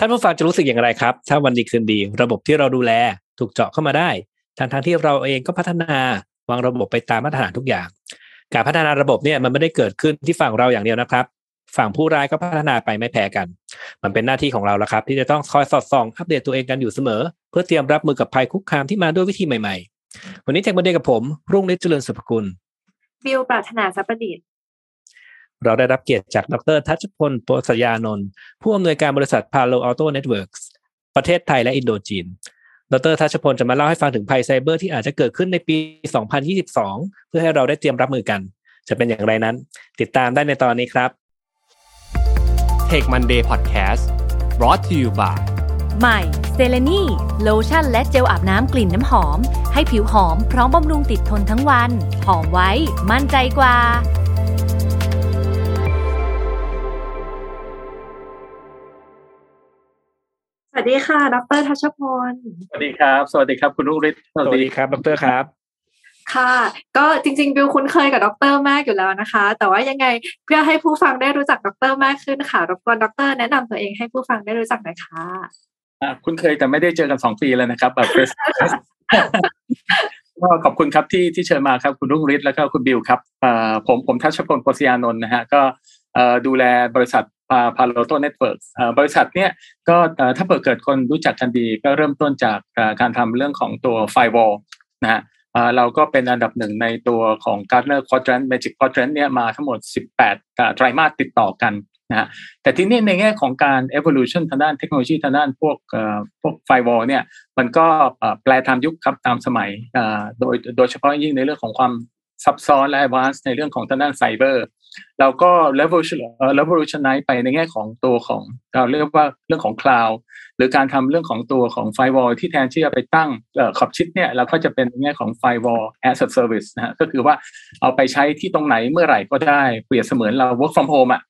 ท่านผู้ฟังจะรู้สึกอย่างไรครับ ถ้าวันดีคืนดี ระบบที่เราดูแลถูกเจาะเข้ามาได้ทั้งทที่เราเองก็พัฒนาวางระบบไปตามมาตรฐานทุกอย่าง การพัฒนาระบบเนี่ยมันไม่ได้เกิดขึ้นที่ฝั่งเราอย่างเดียวนะครับ ฝั่งผู้ร้ายก็พัฒนาไปไม่แพ้กัน มันเป็นหน้าที่ของเราแล้วครับ ที่จะต้องคอยสอดส่องอัปเดตตัวเองกันอยู่เสมอ เพื่อเตรียมรับมือกับภัยคุกคามที่มาด้วยวิธีใหม่ๆ วันนี้เทคโนโลยีกับผมรุ่งฤทธิ์เจริญสุภกุลบิวปรารถนาสัพดิษฐ์ เราได้รับเกียรติจากดรธัชพลโปษยานนท์ผู้อำนวยการบริษัท Palo Alto Networks ประเทศไทยและอินโดจีน ดรธัชพลจะมาเล่าให้ฟังถึงภัยไซเบอร์ที่อาจจะเกิดขึ้นในปี 2022 เพื่อให้เราได้เตรียมรับมือกัน จะเป็นอย่างไรนั้น ติดตามได้ในตอนนี้ครับ Tech Monday Podcast brought to you by ใหม่เซเลนีโลชั่นและเจลอาบน้ำกลิ่นน้ำหอม ให้ผิวหอมพร้อมบำรุงติดทนทั้งวัน หอมไว้ มั่นใจกว่า วัสดีค่ะ ดรทัชพล สวัสดีครับ สวัสดีครับ คุณรุ่งฤทธิ์ สวัสดีครับ ดรครับ ค่ะ ก็จริงๆบิวคุ้นเคยกับดรมากอยู่แล้วนะคะ แต่ว่ายังไงเพื่อให้ผู้ฟังได้รู้จักดรมากขึ้นค่ะ รบกวนดรแนะนำตัวเองให้ผู้ฟังได้รู้จักหน่อยค่ะคุ้นเคยแต่ไม่ได้เจอกันสองปีแล้วนะครับแบบก็ขอบคุณครับที่ที่เชิญมาครับคุณรุ่งฤทธิ์แล้วก็คุณบิวครับผมผมธัชพลโปษยานนท์นะฮะก็ดูแลบริษัท Palo Alto Networks บริษัทเนี้ยก็ถ้าเปิดเกิดคนรู้จักกันดีก็เริ่มต้นจากการทำเรื่องของตัว firewall นะฮะเราก็เป็นอันดับหนึ่งในตัวของ Gartner Quadrant Magic Quadrant เนี่ยมาทั้งหมด 18ไตรมาสติดต่อกันนะฮะแต่ที่นี่ในแง่ของการ evolution ทางด้านเทคโนโลยีทางด้านพวกพวกไฟวอลเนี่ยมันก็แปลตามยุคครับตามสมัยโดยโดยเฉพาะยิ่งในเรื่องของความ ซับซ้อนและ advanced ในเรื่องของทางด้านไซเบอร์เราก็ revolution revolutionize ไปในแง่ของตัวของเราเรียกว่าเรื่องของ cloud หรือการทำเรื่องของตัวของ firewall ที่แทนที่จะไปตั้งขอบชิดเนี่ยเราก็จะเป็นในแง่ของ firewall as a service นะฮะก็คือว่าเอาไปใช้ที่ตรงไหนเมื่อไหร่ก็ได้เปรียบเสมือนเรา work from home อะ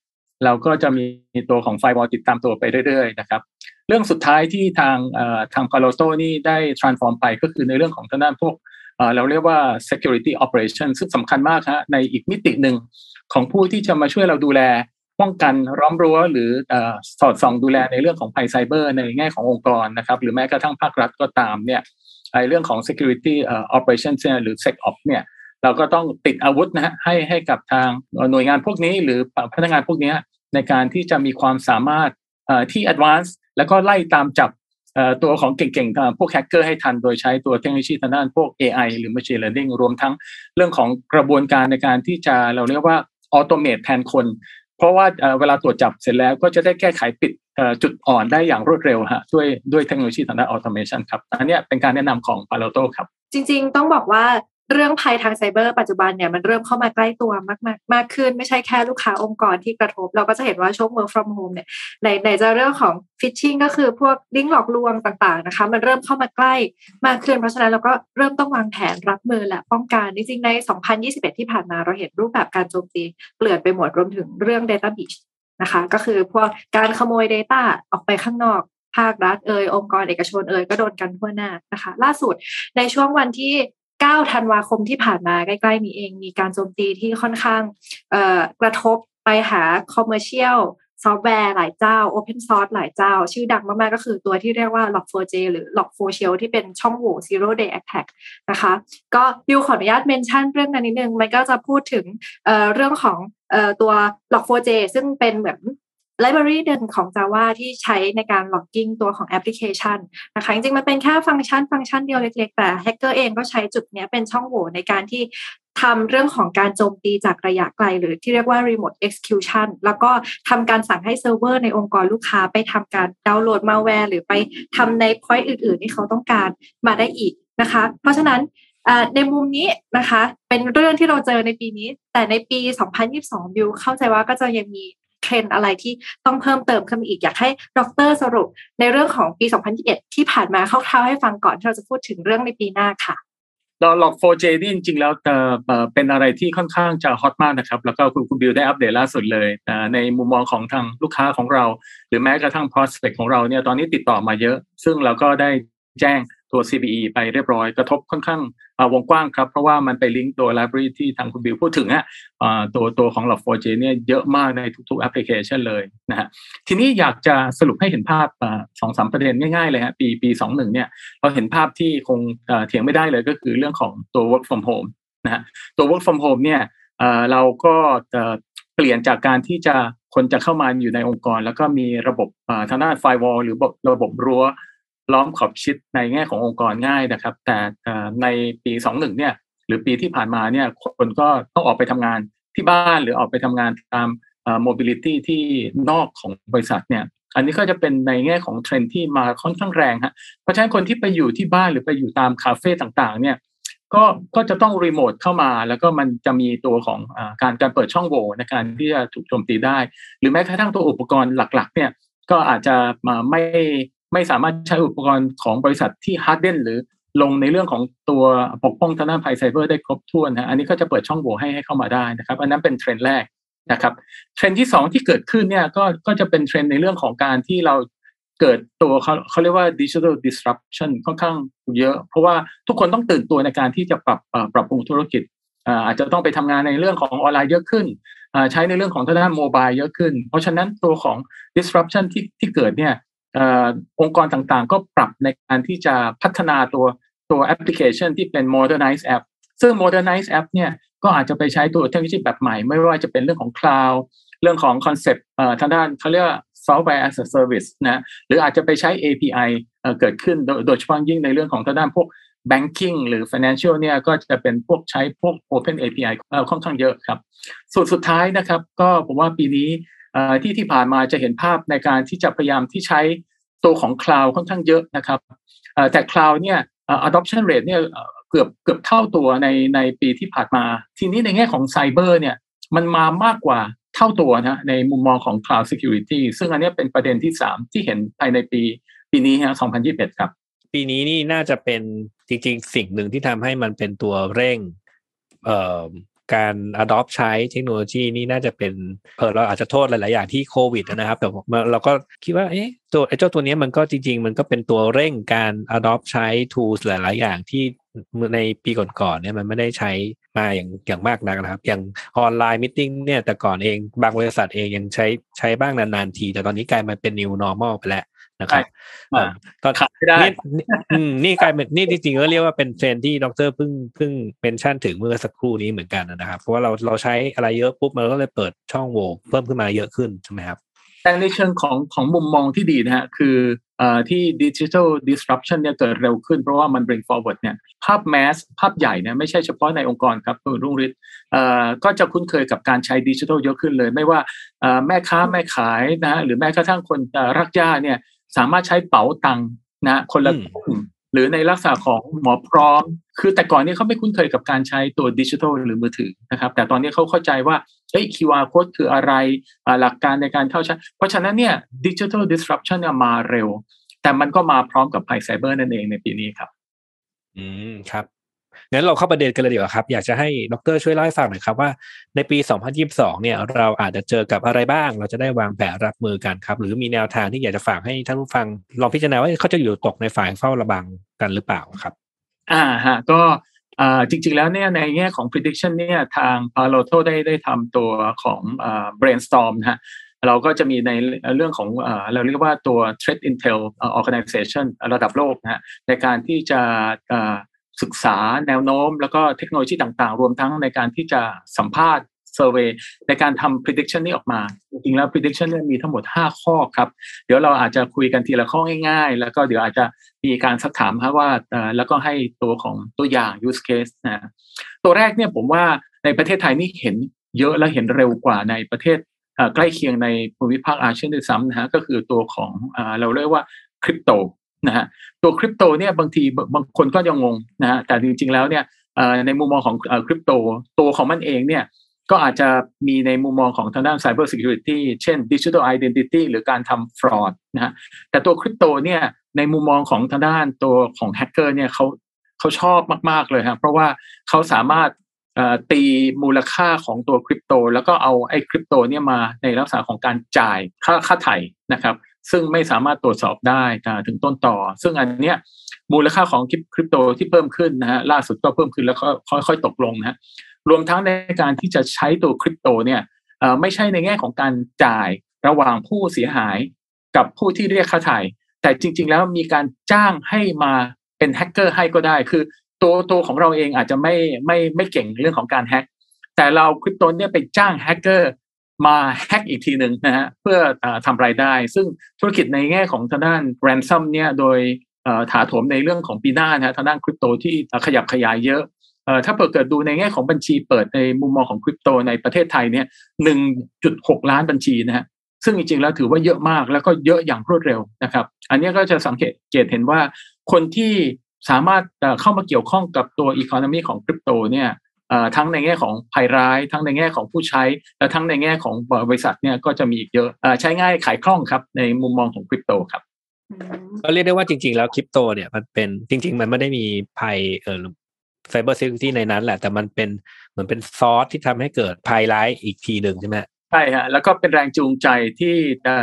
เราก็จะมีตัวของ firewall ติดตามตัวไปเรื่อยๆนะครับเรื่องสุดท้ายที่ทางทาง Palo Alto นี่ได้ transform ไปก็คือในเรื่องของทางด้านพวก เราเรียกว่า security operation ซึ่งสำคัญมากฮะในอีกมิติหนึ่งของผู้ที่จะมาช่วยเราดูแลป้องกันร้อมรั้วหรือสอดส่องดูแลในเรื่องของภัยไซเบอร์ในแง่ขององค์กรนะครับหรือแม้กระทั่งภาครัฐก็ตามเนี่ยในเรื่องของ security operation หรือ sec op เนี่ยเราก็ต้องติดอาวุธนะฮะให้ให้กับทางหน่วยงานพวกนี้ หรือพนักงานพวกนี้ในการที่จะมีความสามารถที่ advanced แล้วก็ไล่ตามจับ ตัวของเก่งๆ พวกแฮกเกอร์ให้ทันโดยใช้ตัวเทคโนโลยีทางด้านพวก AI หรือ Machine Learning รวมทั้งเรื่องของกระบวนการในการที่จะเราเรียกว่า automate แทนคน เพราะว่าเวลาตรวจจับเสร็จแล้วก็จะได้แก้ไขปิดจุดอ่อนได้อย่างรวดเร็วฮะด้วยด้วยเทคโนโลยีทางด้าน automation ครับ อันนี้เป็นการแนะนำของ Palo Alto ครับจริงๆ ต้องบอกว่า เรื่องภัยทางไซเบอร์ปัจจุบันเนี่ยมันเริ่มเข้ามาใกล้ตัวมากมากมากขึ้น ไม่ใช่แค่ลูกค้าองค์กรที่กระทบ เราก็จะเห็นว่าช่วง work from home เนี่ยในในจะเรื่องของ phishing ก็คือพวกลิงก์หลอกลวงต่างๆนะคะ มันเริ่มเข้ามาใกล้มากขึ้น เพราะฉะนั้นเราก็เริ่มต้องวางแผนรับมือและป้องกันจริงๆใน 2021 ที่ผ่านมาเราเห็นรูปแบบการโจมตีเปลี่ยนไปหมดรวมถึงเรื่อง data breach นะคะ ก็คือพวกการขโมย Data ออกไปข้างนอกภาครัฐเอ่ยองค์กรเอกชนเอ่ยก็โดนกันทั่วหน้านะคะ ล่าสุดในช่วงวันที่ 9 ธันวาคมที่ผ่านมาใกล้ๆนี้เอง มีการโจมตีที่ค่อนข้างกระทบไปหา commercial software หลายเจ้า Open Source หลายเจ้า ชื่อดังมาก ๆ ก็คือตัวที่เรียกว่า Log4j หรือ Log4Shell ที่เป็นช่องโหว่ Zero Day Attack นะคะ ก็บิวขออนุญาต mention เรื่องนั้นนิดนึง มันก็จะพูดถึงเรื่องของตัว Log4j ซึ่งเป็นเหมือน library เดินของ Java ที่ใช้ในการ logging ตัวของแอปพลิเคชันนะคะจริงๆ มันเป็นแค่ฟังก์ชันฟังก์ชันเดียวเล็กๆ แต่แฮกเกอร์เองก็ใช้จุดนี้เป็นช่องโหว่ในการที่ทำเรื่องของการโจมตีจากระยะไกล หรือที่เรียกว่า remote execution แล้วก็ทำการสั่งให้เซิร์ฟเวอร์ในองค์กรลูกค้าไปทำการดาวน์โหลดมัลแวร์หรือไปทำใน point อื่นๆ ที่เขาต้องการมาได้อีกนะคะ เพราะฉะนั้นในมุมนี้นะคะ เป็นเรื่องที่เราเจอในปีนี้ แต่ในปี 2022 บิวเข้าใจว่าก็จะยังมี เทรนอะไรที่ต้องเพิ่มเติมขึ้นอีกอยากให้ดรสรุปในเรื่องของปี 2021 ที่ผ่านมาคร่าวๆให้ฟังก่อนที่เราจะพูดถึงเรื่องในปีหน้าค่ะเราหลอก 4J นี่จริงๆ แล้วเป็นอะไรที่ค่อนข้างจะฮอตมากนะครับ แล้วก็คุณคุณบิวได้อัปเดตล่าสุดเลย ในมุมมองของทางลูกค้าของเรา หรือแม้กระทั่ง prospect ของเราเนี่ยตอนนี้ติดต่อมาเยอะ ซึ่งเราก็ได้ แจ้งตัว CBE ไปเรียบร้อยกระทบค่อนข้างวงกว้างครับ เพราะว่ามันไปลิงก์ตัว library ที่ทางคุณบิวพูดถึงอะตัวตัวของ Log4j เนี่ยเยอะมากในทุกๆแอปพลิเคชันเลยนะฮะทีนี้อยากจะสรุปให้เห็นภาพสองสามประเด็นง่ายๆเลยฮะปีปีสองหนึ่งเนี่ยเราเห็นภาพที่คงเถียงไม่ได้เลยก็คือเรื่องของตัว work from home นะฮะตัว work from home เนี่ยเราก็เปลี่ยนจากการที่จะคนจะเข้ามาอยู่ในองค์กร แล้วก็มีระบบทางด้าน firewall หรือระบบรั้ว ล้อมขอบเขตในแง่ขององค์กรง่ายนะครับ แต่ในปีสองหนึ่งเนี่ย หรือปีที่ผ่านมาเนี่ยคนก็ต้องออกไปทำงานที่บ้านหรือออกไปทำงานตาม mobility ที่นอกของบริษัทเนี่ย อันนี้ก็จะเป็นในแง่ของเทรนด์ที่มาค่อนข้างแรงฮะเพราะฉะนั้นคนที่ไปอยู่ที่บ้านหรือไปอยู่ตามคาเฟ่ต่างๆ เนี่ยก็ก็จะต้องรีโมทเข้ามาแล้วก็มันจะมีตัวของอการการเปิดช่องโหว่ในการที่จะถูกโจมตีได้ หรือแม้กระทั่งตัวอุปกรณ์หลักๆ เนี่ยก็อาจจะมาไม่ ไม่สามารถใช้อุปกรณ์ของบริษัทที่ harden หรือลงในเรื่องของตัวปกป้องทางด้านภัยไซเบอร์ได้ครบถ้วนนะอันนี้ก็จะเปิดช่องโหว่ให้ให้เข้ามาได้นะครับ อันนั้นเป็นเทรนด์แรกนะครับเทรนด์ที่สองที่เกิดขึ้นเนี่ยก็ก็จะเป็นเทรนด์ในเรื่องของการที่เราเกิดตัวเขาเขาเรียกว่า digital disruption ค่อนข้างเยอะ เพราะว่าทุกคนต้องตื่นตัวในการที่จะปรับปรับปรุงธุรกิจอาจจะต้องไปทำงานในเรื่องของออนไลน์เยอะขึ้น ใช้ในเรื่องของทางด้าน mobile เยอะขึ้น เพราะฉะนั้นตัวของ disruption ที่ที่เกิดเนี่ย องค์กรต่างๆ ก็ปรับในการที่จะพัฒนาตัวตัวแอปพลิเคชันที่เป็น modernized app ซึ่ง modernized app เนี่ยก็อาจจะไปใช้ตัวเทคโนโลยีแบบใหม่ ไม่ว่าจะเป็นเรื่องของ cloud เรื่องของคอนเซปต์ทางด้านเขาเรียก software as a service นะหรืออาจจะไปใช้ API เกิดขึ้นโดยเฉพาะยิ่งในเรื่องของทางด้านพวก banking หรือ financial เนี่ยก็จะเป็นพวกใช้พวก open API ค่อนข้างเยอะครับส่วนสุดท้ายนะครับ ก็ผมว่าปีนี้ที่ที่ผ่านมาจะเห็นภาพในการที่จะพยายามที่ใช้ ตัวของ cloud ค่อนข้างเยอะนะครับแต่ cloud เนี่ย adoption rate เนี่ยเกือบเกือบเท่าตัวในในปีที่ผ่านมา ทีนี้ในแง่ของไซเบอร์เนี่ยมันมามากกว่าเท่าตัวนะในมุมมองของ cloud security ซึ่งอันนี้เป็นประเด็นที่ 3 ที่เห็นภายในปีปีนี้ฮะ2021 ครับ ปีนี้นี่น่าจะเป็นจริง ๆ สิ่งหนึ่งที่ทำให้มันเป็นตัวเร่ง การ adopt ใช้เทคโนโลยีนี่น่าจะเป็นเออเราอาจจะโทษหลาย ๆ อย่างที่โควิดนะครับ แต่เราก็คิดว่าเอ๊ะตัวไอ้เจ้าตัวนี้มันก็จริง ๆ มันก็เป็นตัวเร่งการ adopt ใช้ tools หลาย ๆ อย่างที่ในปีก่อน ๆ เนี่ยมันไม่ได้ใช้มาอย่างอย่างมากนักนะครับ อย่างออนไลน์มิ팅เนี่ยแต่ก่อนเองบางบริษัทเองยังใช้ใช้บ้างนาน ๆ ที แต่ตอนนี้กลายมาเป็น new normal ไปแล้ว นะครับตอนขาดไม่ได้นี่กลายเป็นนี่จริงๆก็เรียกว่าเป็นเทรนที่ดรเพิ่งเพิ่งเป็นชั่นถึงเมื่อสักครู่นี้เหมือนกันนะครับ เพราะว่าเราเราใช้อะไรเยอะปุ๊บมันก็เลยเปิดช่องโหว่เพิ่มขึ้นมาเยอะขึ้นใช่ไหมครับแต่ในเชิงของของมุมมองที่ดีนะฮะคือที่ดิจิทัล disruption เนี่ยเกิดเร็วขึ้นเพราะว่ามัน bring forward เนี่ยภาพแมสภาพใหญ่เนี่ยไม่ใช่เฉพาะในองค์กรครับคุณรุ่งฤทธิ์ก็จะคุ้นเคยกับการใช้ดิจิทัลเยอะขึ้นเลย ไม่ว่าแม่ค้าแม่ขายนะหรือแม้กระทั่งคนรักย่าเนี่ย สามารถใช้เป๋าตังนะคนละกลุ่มหรือในลักษณะของหมอพร้อม คือแต่ก่อนนี้เขาไม่คุ้นเคยกับการใช้ตัวดิจิทัลหรือมือถือนะครับ แต่ตอนนี้เขาเข้าใจว่าเฮ้ย QR code คืออะไรหลักการในการเข้าใช้ เพราะฉะนั้นเนี่ยดิจิทัล disruption เนี่ยมาเร็ว แต่มันก็มาพร้อมกับภัยไซเบอร์นั่นเองในปีนี้ครับ อืมครับ งั้นเราเข้าประเด็นกันเลยดีกว่าครับ อยากจะให้ดรช่วยเล่าให้ฟังหน่อยครับว่าในปี 2022 เนี่ยเราอาจจะเจอกับอะไรบ้าง เราจะได้วางแผนรับมือกันครับ หรือมีแนวทางที่อยากจะฝากให้ท่านผู้ฟังลองพิจารณาว่าเขาจะอยู่ตกในฝ่ายเฝ้าระวังกันหรือเปล่าครับ อ่าฮะก็อ่าจริงๆ แล้วเนี่ยในแง่ของ prediction เนี่ยทาง Palo Alto ได้ได้ทำตัวของอ่า brainstorm นะฮะเราก็จะมีในเรื่องของเราเรียกว่าตัว threat intel organization ระดับโลกนะฮะในการที่จะ ศึกษาแนวโน้ม แล้วก็เทคโนโลยีต่างๆ รวมทั้งในการที่จะสัมภาษณ์เซอร์เวยในการทำ prediction นี้ออกมา จริงๆแล้ว prediction เนี่ยมีทั้งหมด 5 ข้อครับ เดี๋ยวเราอาจจะคุยกันทีละข้อง่ายๆ แล้วก็เดี๋ยวอาจจะมีการสักถามครับว่าแล้วก็ให้ตัวของตัวอย่าง use case นะตัวแรกเนี่ยผมว่าในประเทศไทยนี่เห็นเยอะและเห็นเร็วกว่าในประเทศใกล้เคียงในภูมิภาคอาเซียนด้วยซ้ำนะฮะก็คือตัวของเราเรียกว่าคริปโต นะฮะตัวคริปโตเนี่ยบางทีบางคนก็ยังงงนะฮะแต่จริงๆแล้วเนี่ยในมุมมองของคริปโตตัวของมันเองเนี่ยก็อาจจะมีในมุมมองของทางด้าน Cyber Security เช่น Digital Identity หรือการทำ fraud นะฮะแต่ตัวคริปโตเนี่ยในมุมมองของทางด้านตัวของแฮกเกอร์เนี่ยเขาเขาชอบมาก ๆ เลยครับเพราะว่าเขาสามารถตีมูลค่าของตัวคริปโต แล้วก็เอาไอ้คริปโตเนี่ยมาในลักษณะของการจ่ายค่าค่าไถ่นะครับ ซึ่งไม่สามารถตรวจสอบได้ถึงต้นต่อ ซึ่งอันเนี้ยมูลค่าของคริปโตที่เพิ่มขึ้นนะฮะล่าสุดก็เพิ่มขึ้นแล้วก็ค่อยๆตกลงนะฮะรวมทั้งในการที่จะใช้ตัวคริปโตเนี่ยไม่ใช่ในแง่ของการจ่ายระหว่างผู้เสียหายกับผู้ที่เรียกค่าไถ่แต่จริง ๆ แล้วมีการจ้างให้มาเป็นแฮกเกอร์ให้ก็ได้ คือตัวตัวของเราเองอาจจะไม่ไม่ไม่เก่งเรื่องของการแฮกแต่เราคริปโตเนี่ยไปจ้างแฮกเกอร์ มาแฮกอีกทีหนึ่งนะฮะเพื่ออทำรายได้ ซึ่งธุรกิจในแง่ของทางด้าน ransom เนี่ยโดยถาโถมในเรื่องของปีหน้านะทางด้านคริปโตที่ขยับขยายเยอะถ้าเกิดดูในแง่ของบัญชีเปิดในมุมมองของคริปโตในประเทศไทยเนี่ยหนึ่งจุดหกล้านบัญชีนะฮะซึ่งจริงๆแล้วถือว่าเยอะมากแล้วก็เยอะอย่างรวดเร็วนะครับ อันนี้ก็จะสังเกตเกตเห็นว่าคนที่สามารถเข้ามาเกี่ยวข้องกับตัวอีโคโนมีของคริปโตเนี่ย ทั้งในแง่ของภัยร้าย ทั้งในแง่ของผู้ใช้ และทั้งในแง่ของบริษัทเนี่ยก็จะมีอีกเยอะใช้ง่ายขายคล่องครับในมุมมองของคริปโตครับก็เรียกได้ว่าจริง ๆ แล้วคริปโตเนี่ยมันเป็นจริง ๆ มันไม่ได้มีภัยเออไซเบอร์เซกูริตี้ในนั้นแหละ แต่มันเป็นเหมือนเป็นซอสที่ทำให้เกิดภัยร้ายอีกทีหนึ่งใช่ไหมใช่ฮะแล้วก็เป็นแรงจูงใจที่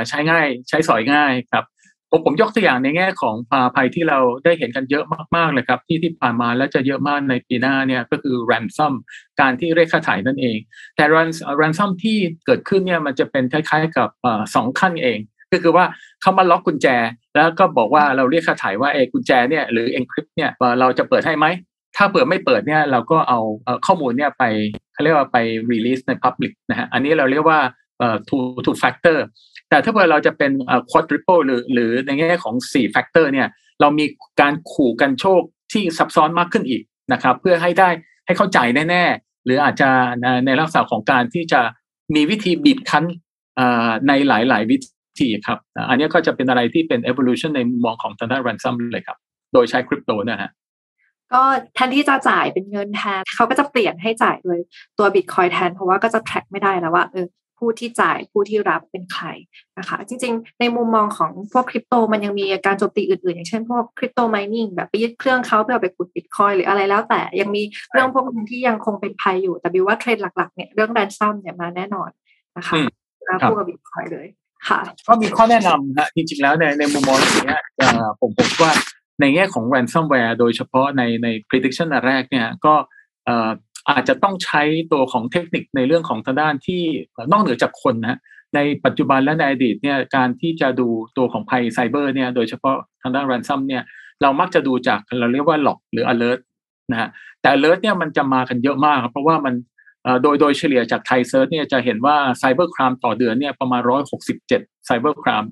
ใช้ง่ายใช้สอยง่ายครับ ผมผมยกตัวอย่างในแง่ของปาภัยที่เราได้เห็นกันเยอะมากๆเลยครับ ที่ที่ผ่านมาและจะเยอะมากในปีหน้าเนี่ยก็คือ ransom การที่เรียกค่าถ่ายนั่นเอง แต่ ransom ที่เกิดขึ้นเนี่ยมันจะเป็นคล้ายๆกับสองขั้นเอง ก็คือว่าเขามาล็อกกุญแจ แล้วก็บอกว่าเราเรียกค่าถ่ายว่าเอกุญแจเนี่ยหรือ encrypt เนี่ยเราจะเปิดให้ไหมถ้าเปิดไม่เปิดเนี่ยเราก็เอาข้อมูลเนี่ยไปเขาเรียกว่าไป release ใน public นะฮะอันนี้เราเรียกว่า two two factor แต่ถ้าเกิดเราจะเป็น quadruple หรือหรือในแง่ของ 4 factor เนี่ยเรามีการขู่กันโชคที่ซับซ้อนมากขึ้นอีกนะครับ เพื่อให้ได้ให้เข้าใจแน่ๆ หรืออาจจะในลักษณะของการที่จะมีวิธีบีบคั้นในหลายๆ วิธีครับ อันนี้ก็จะเป็นอะไรที่เป็น evolution ในมุมมองของทางด้าน ransom เลยครับ โดยใช้คริปโตนะฮะก็แทนที่จะจ่ายเป็นเงินแทนเขาก็จะเปลี่ยนให้จ่ายโดยตัวบิตคอยน์แทน เพราะว่าก็จะ track ไม่ได้แล้วว่าเออ ผู้ที่จ่ายผู้ที่รับเป็นใครนะคะ จริงๆ ในมุมมองของพวกคริปโตมันยังมีการโจมตีอื่นๆ อย่างเช่นพวก crypto mining แบบไปยึดเครื่องเขาเพื่อไปขุดบิตคอยน์หรืออะไรแล้วแต่ยังมีเรื่องพวกนึงที่ยังคงเป็นภัยอยู่ แต่บิวว่าเทรนด์หลักๆเนี่ยเรื่อง ransom เนี่ยมาแน่นอนนะคะมาคู่กับบิตคอยน์เลยค่ะ ก็มีข้อแนะนำฮะจริงๆแล้วในในมุมมองอย่างเงี้ยผมผมว่าในแง่ของ ransomware โดยเฉพาะในใน prediction แรกเนี่ยก็ อาจจะต้องใช้ตัวของเทคนิคในเรื่องของทางด้านที่นอกเหนือจากคนนะในปัจจุบันและในอดีตเนี่ยการที่จะดูตัวของภัยไซเบอร์เนี่ยโดยเฉพาะทางด้าน ransom เนี่ยเรามักจะดูจากเราเรียกว่า log หรือ alert นะฮะแต่ alert เนี่ยมันจะมากันเยอะมาก เพราะว่ามันโดยโดยเฉลี่ยจาก ThaiCERT เนี่ยจะเห็นว่า cyber crime ต่อเดือนเนี่ยประมาณร้อยหกสิบเจ็ด cyber crime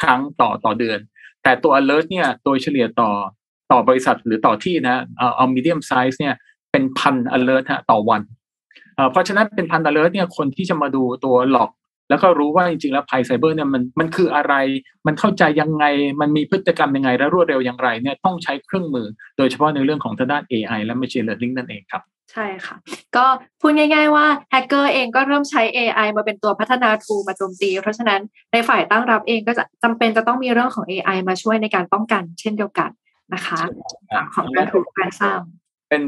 ครั้งต่อต่อเดือน แต่ตัว alert เนี่ยโดยเฉลี่ยต่อต่อบริษัทหรือต่อที่นะเอาเอา medium size เนี่ย เป็นพัน alert ฮะต่อวัน เพราะฉะนั้นเป็นพัน alert เนี่ยคนที่จะมาดูตัวหลอก แล้วก็รู้ว่าจริงๆแล้วภัยไซเบอร์เนี่ยมันมันคืออะไร มันเข้าใจยังไง มันมีพฤติกรรมยังไง และรวดเร็วอย่างไรเนี่ยต้องใช้เครื่องมือ โดยเฉพาะในเรื่องของทางด้าน AI และ Machine Learning นั่นเองครับใช่ค่ะ ก็พูดง่าย ๆ ว่าแฮกเกอร์เองก็เริ่มใช้ AI มาเป็นตัวพัฒนาทูมาโจมตี เพราะฉะนั้นในฝ่ายตั้งรับเองก็จะจำเป็นจะต้องมีเรื่องของ AI มาช่วยในการป้องกันเช่นเดียวกันนะคะ ของการถูกการสร้าง เป็น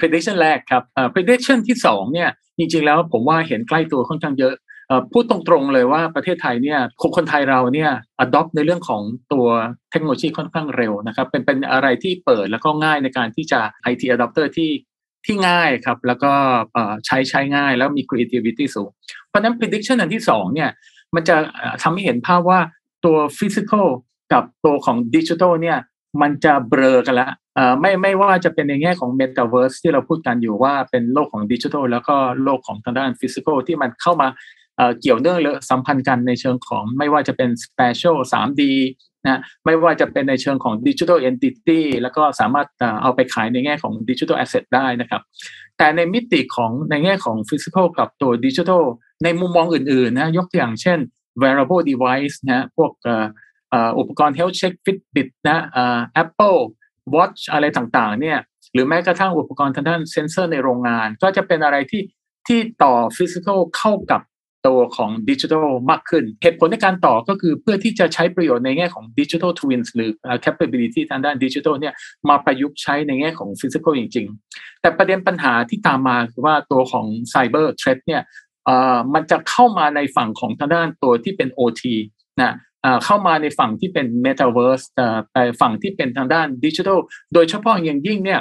prediction แรกครับ prediction ที่สองเนี่ยจริงๆแล้วผมว่าเห็นใกล้ตัวค่อนข้างเยอะพูดตรงๆเลยว่าประเทศไทยเนี่ยคนไทยเราเนี่ย adopt ในเรื่องของตัวเทคโนโลยีค่อนข้างเร็วนะครับ เป็นเป็นอะไรที่เปิดแล้วก็ง่ายในการที่จะ IT adopter ที่ที่ง่ายครับ แล้วก็ใช้ใช้ง่ายแล้วมี creativity สูง เพราะนั้น prediction อันที่สองเนี่ยมันจะทำให้เห็นภาพว่าตัว physical กับตัวของดิจิทัลเนี่ย มันจะเบลอกันละไม่ไม่ว่าจะเป็นในแง่ของ Metaverse ที่เราพูดกันอยู่ว่าเป็นโลกของดิจิทัลแล้วก็โลกของทางด้าน physical ที่มันเข้ามาเกี่ยวเนื่องและสัมพันธ์กันในเชิงของไม่ว่าจะเป็น Spatial 3D นะไม่ว่าจะเป็นในเชิงของ Digital Entity แล้วก็สามารถเอาไปขายในแง่ของ Digital Asset ได้นะครับ แต่ในมิติของในแง่ของ Physical กับตัว Digital ในมุมมองอื่นๆนะยกตัวอย่างเช่น wearable device นะพวก อุปกรณ์ health check fitbit นะ Apple watch อะไรต่างๆเนี่ยหรือแม้กระทั่งอุปกรณ์ทางด้านเซนเซอร์ในโรงงาน ก็จะเป็นอะไรที่ที่ต่อ physical เข้ากับตัวของดิจิทัลมากขึ้น เหตุผลในการต่อก็คือเพื่อที่จะใช้ประโยชน์ในแง่ของ digital twins หรือ capability ทางด้านดิจิทัลเนี่ยมาประยุกต์ใช้ในแง่ของ physical จริง ๆ แต่ประเด็นปัญหาที่ตามมาคือว่าตัวของ cyber threat เนี่ยมันจะเข้ามาในฝั่งของทางด้านตัวที่เป็น OT นะ เข้ามาในฝั่งที่เป็น Metaverse แต่ฝั่งที่เป็นทางด้านดิจิทัลโดยเฉพาะอย่างยิ่งเนี่ย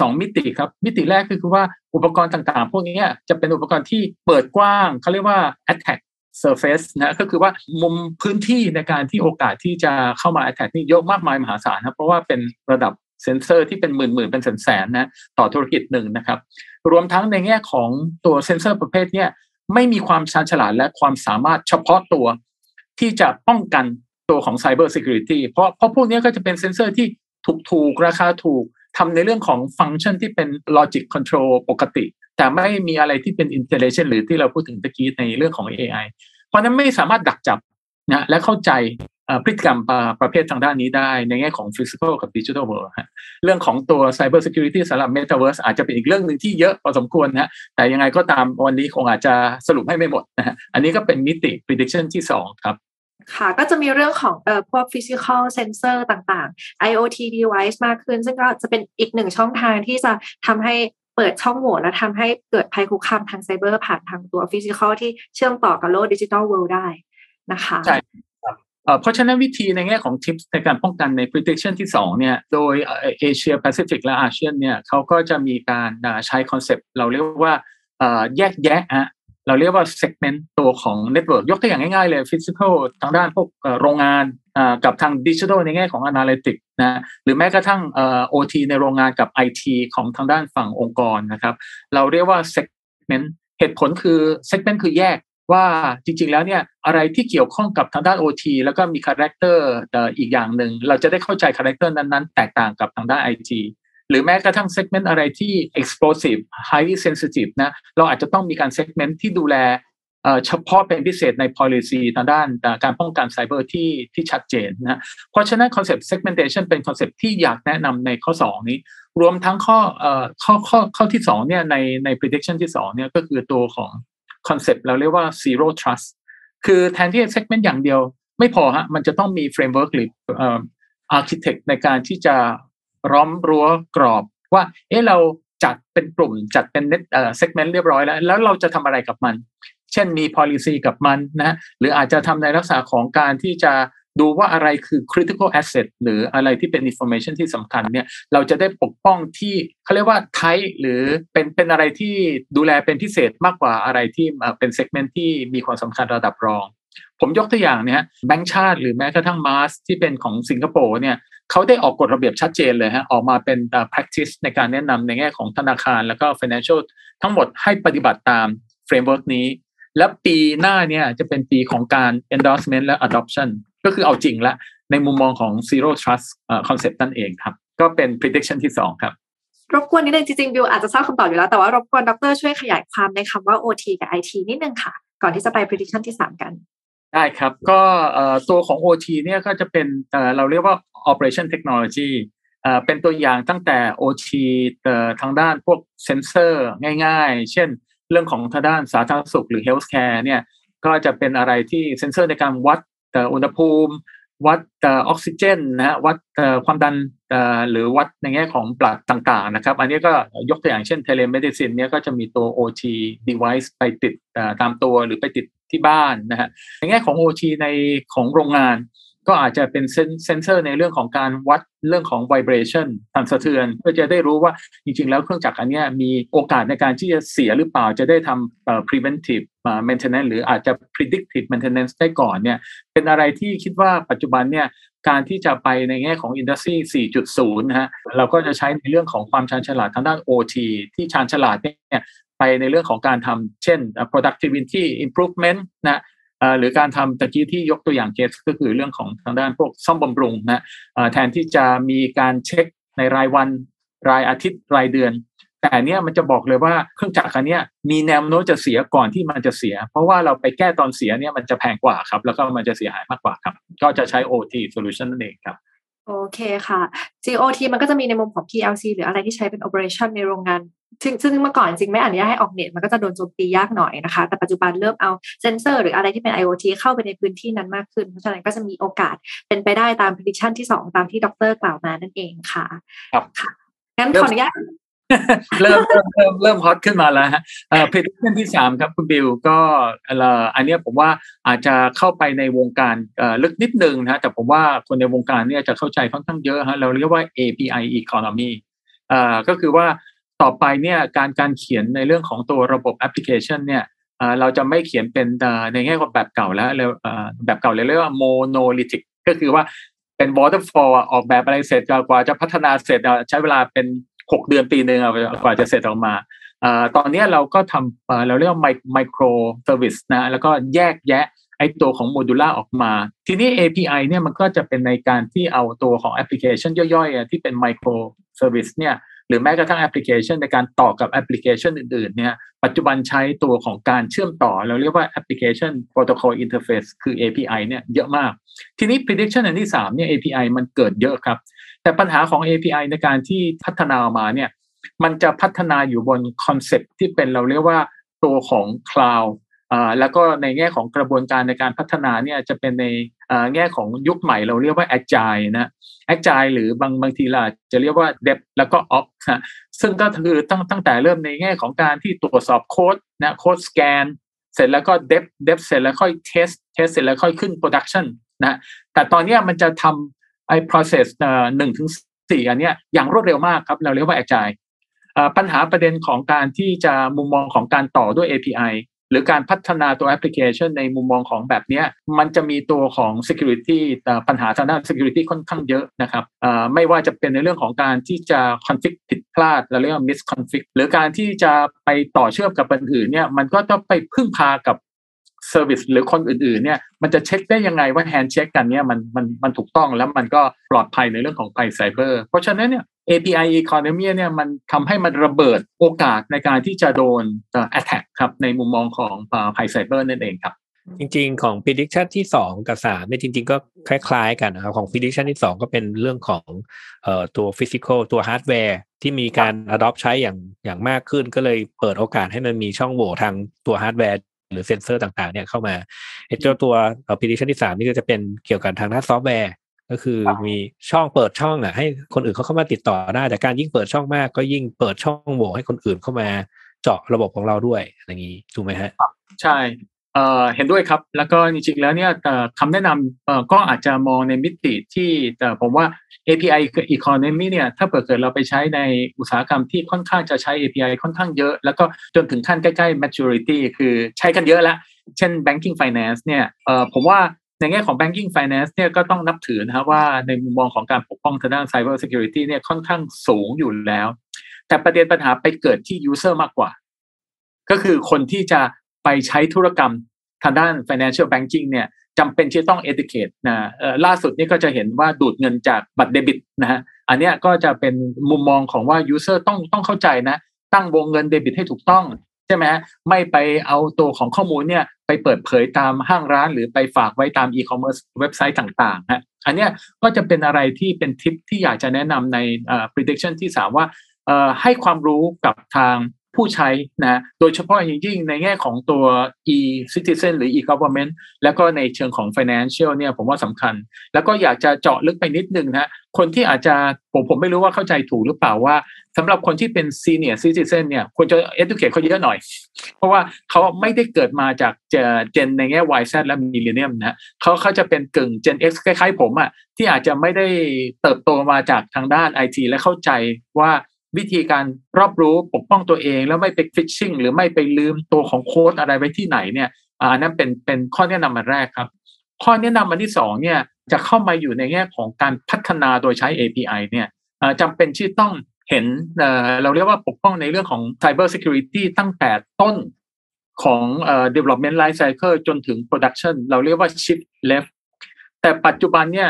สองมิติครับมิติแรกคือว่าอุปกรณ์ต่างๆ พวกนี้จะเป็นอุปกรณ์ที่เปิดกว้างเขาเรียกว่า attack surface นะก็คือว่ามุมพื้นที่ในการที่โอกาสที่จะเข้ามา attack นี่เยอะมากมายมหาศาลนะเพราะว่าเป็นระดับเซนเซอร์ที่เป็นหมื่นหมื่นเป็นแสนแสนนะต่อธุรกิจหนึ่งนะครับ รวมทั้งในแง่ของตัวเซนเซอร์ประเภทเนี้ยไม่มีความชาญฉลาดและความสามารถเฉพาะตัว ที่จะป้องกันตัวของ Cyber Security เพราะเพราะพวกนี้ก็จะเป็นเซนเซอร์ที่ถูกถูกราคาถูกทำในเรื่องของฟังก์ชันที่เป็น logic control ปกติ แต่ไม่มีอะไรที่เป็น intelligence หรือที่เราพูดถึงตะกี้ในเรื่องของ AI เพราะนั้นไม่สามารถดักจับนะและเข้าใจพฤติกรรมประเภททางด้านนี้ได้ ในแง่ของ physical กับ digital world ฮะเรื่องของตัว cyber security สำหรับ metaverse อาจจะเป็นอีกเรื่องหนึ่งที่เยอะพอสมควรนะแต่ยังไงก็ตามวันนี้คงอาจจะสรุปให้ไม่หมดนะฮะอันนี้ก็เป็นมิติ prediction ที่สองครับ ค่ะ ก็จะมีเรื่องของเอ่อพวก physical sensor ต่างๆ IoT device มากขึ้น ซึ่งก็จะเป็นอีกหนึ่งช่องทางที่จะทำให้เปิดช่องโหว่และทำให้เกิดภัยคุกคามทางไซเบอร์ผ่านทางตัว physical ที่เชื่อมต่อกับโลก digital world ได้นะคะใช่เพราะฉะนั้นวิธีในแง่ของทิปในการป้องกันใน prediction ที่2เนี่ยโดยเอเชียแปซิฟิกและอาเซียนเนี่ยเขาก็จะมีการใช้คอนเซปต์เราเรียกว่าแยกแยะฮะ เราเรียกว่า segment ตัวของ network ยกตัวอย่างง่ายๆเลย physical ทางด้านพวกโรงงานกับทางดิจิทัลในแง่ของ analytics นะหรือแม้กระทั่ง OT ในโรงงานกับ IT ของทางด้านฝั่งองค์กรนะครับ เราเรียกว่า segment เหตุผลคือ segment คือแยกว่าจริงๆแล้วเนี่ยอะไรที่เกี่ยวข้องกับทางด้าน OT แล้วก็มีคาแรคเตอร์อีกอย่างหนึ่ง เราจะได้เข้าใจคาแรคเตอร์นั้นๆ แตกต่างกับทางด้าน IT หรือแม้กระทั่ง segment อะไรที่ explosive highly sensitive นะเราอาจจะต้องมีการ segment ที่ดูแลเฉพาะเป็นพิเศษใน policy ทางด้านการป้องกันไซเบอร์ที่ที่ชัดเจนนะเพราะฉะนั้น concept segmentation เป็น concept ที่อยากแนะนำในข้อ 2 นี้ รวมทั้งข้อข้อข้อข้อที่ 2 เนี่ยในใน prediction ที่ 2 เนี่ยก็คือตัวของคอนเซปต์เราเรียกว่า zero trust คือแทนที่ segment อย่างเดียว ไม่พอฮะมันจะต้องมี framework หรือ architect ในการที่จะ ร้อมรั้วกรอบ ว่า เอ๊ะเราจัดเป็นกลุ่มจัดเป็น net segment เมนต์เรียบร้อยแล้ว แล้วเราจะทำอะไรกับมัน เช่นมี policy กับมันนะหรืออาจจะทำในลักษณะของการที่จะดูว่าอะไรคือ critical asset หรืออะไรที่เป็น information ที่สำคัญเนี่ย เราจะได้ปกป้องที่เขาเรียกว่า type หรือเป็นเป็นอะไรที่ดูแลเป็นพิเศษมากกว่าอะไรที่เป็น segment ที่มีความสำคัญระดับรอง ผมยกตัวอย่างเนี่ยแบงก์ชาติหรือแม้กระทั่งมาสที่เป็นของสิงคโปร์เนี่ย เขาได้ออกกฎระเบียบชัดเจนเลยฮะออกมาเป็น practice ในการแนะนำในแง่ของธนาคาร แล้วก็ financial ทั้งหมดให้ปฏิบัติตาม framework นี้ และปีหน้าเนี่ยจะเป็นปีของการ endorsement และ adoption ก็คือเอาจริงละในมุมมองของ zero trust concept นั่นเองครับ ก็เป็น prediction ที่2ครับรบกวนนิดนึงจริงๆบิวอาจจะทราบคำตอบอยู่แล้ว แต่ว่ารบกวนดรช่วยขยายความในคำว่า OT กับ IT นิดนึงค่ะ ก่อนที่จะไป prediction ที่ 3 กัน ได้ครับ ก็ตัวของ OT เนี่ยก็จะเป็นเราเรียกว่า operation technology เป็นตัวอย่างตั้งแต่ OT ทางด้านพวกเซนเซอร์ง่ายๆ เช่นเรื่องของทางด้านสาธารณสุขหรือ healthcare เนี่ยก็จะเป็นอะไรที่เซนเซอร์ในการวัดอุณหภูมิ วัดออกซิเจนนะวัดความดันหรือวัดในแง่ของ pulse ต่างๆนะครับ อันนี้ก็ยกตัวอย่างเช่น telemedicine เนี่ยก็จะมีตัว OT device ไปติดตามตัวหรือไปติดที่บ้านนะฮะในแง่ของ OT ในของโรงงาน ก็อาจจะเป็นเซนเซอร์ในเรื่องของการวัดเรื่องของ vibration สั่นสะเทือน เพื่อจะได้รู้ว่าจริง ๆ แล้วเครื่องจักรอันนี้มีโอกาสในการที่จะเสียหรือเปล่าจะได้ทำ preventive maintenance หรืออาจจะ predictive maintenance ได้ก่อนเนี่ยเป็นอะไรที่คิดว่าปัจจุบันเนี่ยการที่จะไปในแง่ของ Industry 4.0 นะฮะเราก็จะใช้ในเรื่องของความชาญฉลาดทางด้าน OT ที่ชาญฉลาดเนี่ยไปในเรื่องของการทำเช่น productivity improvement นะ หรือการทำตะกี้ที่ยกตัวอย่างเคสก็คือเรื่องของทางด้านพวกซ่อมบำรุงนะแทนที่จะมีการเช็คในรายวันรายอาทิตย์รายเดือน แต่เนี้ยมันจะบอกเลยว่าเครื่องจักรคันนี้มีแนวโน้มจะเสียก่อนที่มันจะเสีย เพราะว่าเราไปแก้ตอนเสียเนี่ยมันจะแพงกว่าครับ แล้วก็มันจะเสียหายมากกว่าครับ ก็จะใช้ OT solution นั่นเองครับโอเคค่ะ GOT มันก็จะมีในมุมของ PLC หรืออะไรที่ใช้เป็น operation ในโรงงาน ซึ่งซึ่งเมื่อก่อนจริงไม่อนุญาตให้ออกเน็ตมันก็จะโดนโจมตียากหน่อยนะคะ แต่ปัจจุบันเริ่มเอาเซนเซอร์หรืออะไรที่เป็น IoT เข้าไปในพื้นที่นั้นมากขึ้น เพราะฉะนั้นก็จะมีโอกาสเป็นไปได้ตาม prediction ที่ 2 ตามที่ดรกล่าวมานั่นเองค่ะ ครับค่ะงั้นขออนุญาตเริ่มเริ่มเริ่มเริ่มฮอตขึ้นมาแล้วฮะเอ่อ prediction ที่สามครับคุณบิวก็เอ่ออันเนี้ยผมว่าอาจจะเข้าไปในวงการเอ่อลึกนิดนึงนะฮะแต่ผมว่าคนในวงการเนี่ยจะเข้าใจค่อนข้างเยอะฮะเราเรียกว่า API economy เอ่อก็คือว่า ต่อไปเนี่ยการการเขียนในเรื่องของตัวระบบแอปพลิเคชันเนี่ยเราจะไม่เขียนเป็นเอ่อในแง่ของแบบเก่าแล้วแบบเก่าเลยเรียกว่า monolithic ก็คือว่าเป็น waterfall อะออกแบบอะไรเสร็จกว่าจะพัฒนาเสร็จใช้เวลาเป็นหกเดือนปีหนึ่งกว่าจะเสร็จออกมาตอนนี้เราก็ทำเราเรียกว่า micro service นะแล้วก็แยกแยะไอตัวของ modular ออกมา ทีนี้ API เนี่ยมันก็จะเป็นในการที่เอาตัวของแอปพลิเคชันย่อยๆ ที่เป็น micro service เนี่ย หรือแม้กระทั่งแอปพลิเคชันในการต่อกับแอปพลิเคชันอื่นๆเนี่ยปัจจุบันใช้ตัวของการเชื่อมต่อ เราเรียกว่าแอปพลิเคชัน protocol interface คือ API เนี่ยเยอะมาก ทีนี้ prediction อันที่3เนี่ย API มันเกิดเยอะครับ แต่ปัญหาของ API ในการที่พัฒนามาเนี่ยมันจะพัฒนาอยู่บน concept ที่เป็นเราเรียกว่าตัวของ cloud อ่าแล้วก็ในแง่ของกระบวนการในการพัฒนาเนี่ยจะเป็นใน แง่ของยุคใหม่เราเรียกว่า agile นะ agile หรือบางบางทีเราจะเรียกว่า dev แล้วก็ ops นะซึ่งก็คือตั้งตั้งแต่เริ่มในแง่ของการที่ตรวจสอบโค้ดนะโค้ดสแกนเสร็จแล้วก็ dev dev เสร็จแล้วค่อย test test เสร็จแล้วค่อยขึ้น production นะแต่ตอนนี้มันจะทำไอ้ process เอ่อหนึ่งถึงสี่อันเนี้ยอย่างรวดเร็วมากครับ เราเรียกว่า agile ปัญหาประเด็นของการที่จะมุมมองของการต่อด้วย API หรือการพัฒนาตัวแอปพลิเคชันในมุมมองของแบบนี้มันจะมีตัวของ security เอ่ปัญหาทางด้าน security ค่อนข้างเยอะนะครับไม่ว่าจะเป็นในเรื่องของการที่จะ config ผิดพลาดเราเรียกว่า misconfig หรือการที่จะไปต่อเชื่อมกับคนอื่นเนี่ยมันก็ต้องไปพึ่งพากับ service หรือคนอื่นๆเนี่ยมันจะเช็คได้ยังไงว่า handshake กันเนี่ยมันมันมันถูกต้องแล้วมันก็ปลอดภัยในเรื่องของภัยไซเบอร์เพราะฉะนั้นเนี่ย API economy เนี่ยมันทำให้มันระเบิดโอกาสในการที่จะโดนเอ่อ attack ครับในมุมมองของภัยไซเบอร์นั่นเองครับจริง ๆ ของ prediction ที่ 2 กับ3เนี่ยจริง ๆ ก็คล้าย ๆ กันนะครับของ prediction ที่ 2 ก็เป็นเรื่องของเอ่อตัว physical ตัว hardware ที่มีการ adopt ใช้อย่างอย่างมากขึ้นก็เลยเปิดโอกาสให้มันมีช่องโหว่ทางตัว hardware หรือเซนเซอร์ต่างๆ เนี่ยเข้ามาไอ้เจ้าตัวเอ่อ prediction ที่3นี่ก็จะเป็นเกี่ยวกับทางด้านซอฟต์แวร์ ก็คือมีช่องเปิดช่องอะให้คนอื่นเขาเข้ามาติดต่อได้แต่การยิ่งเปิดช่องมากก็ยิ่งเปิดช่องโหว่ให้คนอื่นเข้ามาเจาะระบบของเราด้วยอย่างนี้ถูกไหมฮะ ใช่ เห็นด้วยครับ แล้วก็จริงๆแล้วเนี่ยคำแนะนำก็อาจจะมองในมิติที่แต่ผมว่า API คือ economy เนี่ยถ้าเปิดเกิดเราไปใช้ในอุตสาหกรรมที่ค่อนข้างจะใช้ API ค่อนข้างเยอะ แล้วก็จนถึงขั้นใกล้ๆ maturity คือใช้กันเยอะแล้ว เช่น banking finance เนี่ยผมว่าในแง่ของ banking finance เนี่ยก็ต้องนับถือนะครับว่าในมุมมองของการปกป้องทางด้าน cyber security เนี่ยค่อนข้างสูงอยู่แล้ว แต่ประเด็นปัญหาไปเกิดที่ user มากกว่า ก็คือคนที่จะ ไปใช้ธุรกรรมทางด้าน financial banking เนี่ยจำเป็นที่ต้อง educate นะล่าสุดนี่ก็จะเห็นว่าดูดเงินจากบัตรเดบิตนะฮะอันเนี้ยก็จะเป็นมุมมองของว่า user ต้องต้องเข้าใจนะ ตั้งวงเงินเดบิตให้ถูกต้องใช่ไหมฮะไม่ไปเอาตัวของข้อมูลเนี่ยไปเปิดเผยตามห้างร้าน หรือไปฝากไว้ตาม e-commerce เว็บไซต์ต่างๆฮะอันเนี้ยก็จะเป็นอะไรที่เป็นทิปที่อยากจะแนะนำใน prediction ที่สามว่าให้ความรู้กับทาง ผู้ใช้นะโดยเฉพาะอย่างยิ่งในแง่ของตัว e-citizen หรือ e-government แล้วก็ในเชิงของ financial เนี่ยผมว่าสำคัญ แล้วก็อยากจะเจาะลึกไปนิดนึงนะคนที่อาจจะผมผมไม่รู้ว่าเข้าใจถูกหรือเปล่าว่าสำหรับคนที่เป็น senior citizen เนี่ยควรจะ educate เขาเยอะหน่อย เพราะว่าเขาไม่ได้เกิดมาจากเจนในแง่ Y Z และ Millennium นะเขาเขาจะเป็นกึ่ง Gen X คล้ายๆผมอะที่อาจจะไม่ได้เติบโตมาจากทางด้าน IT และเข้าใจว่า วิธีการรอบรู้ปกป้องตัวเอง แล้วไม่ไปฟิชชิ่งหรือไม่ไปลืมตัวของโค้ดอะไรไว้ที่ไหนเนี่ยอ่านั่นเป็นเป็นข้อแนะนำอันแรกครับ ข้อแนะนำอันที่สองเนี่ยจะเข้ามาอยู่ในแง่ของการพัฒนาโดยใช้ API เนี่ยจำเป็นที่ต้องเห็นเราเรียกว่าปกป้องในเรื่องของ Cyber Security ตั้งแต่ต้นของ development life cycle จนถึง production เราเรียกว่า shift left แต่ปัจจุบันเนี่ย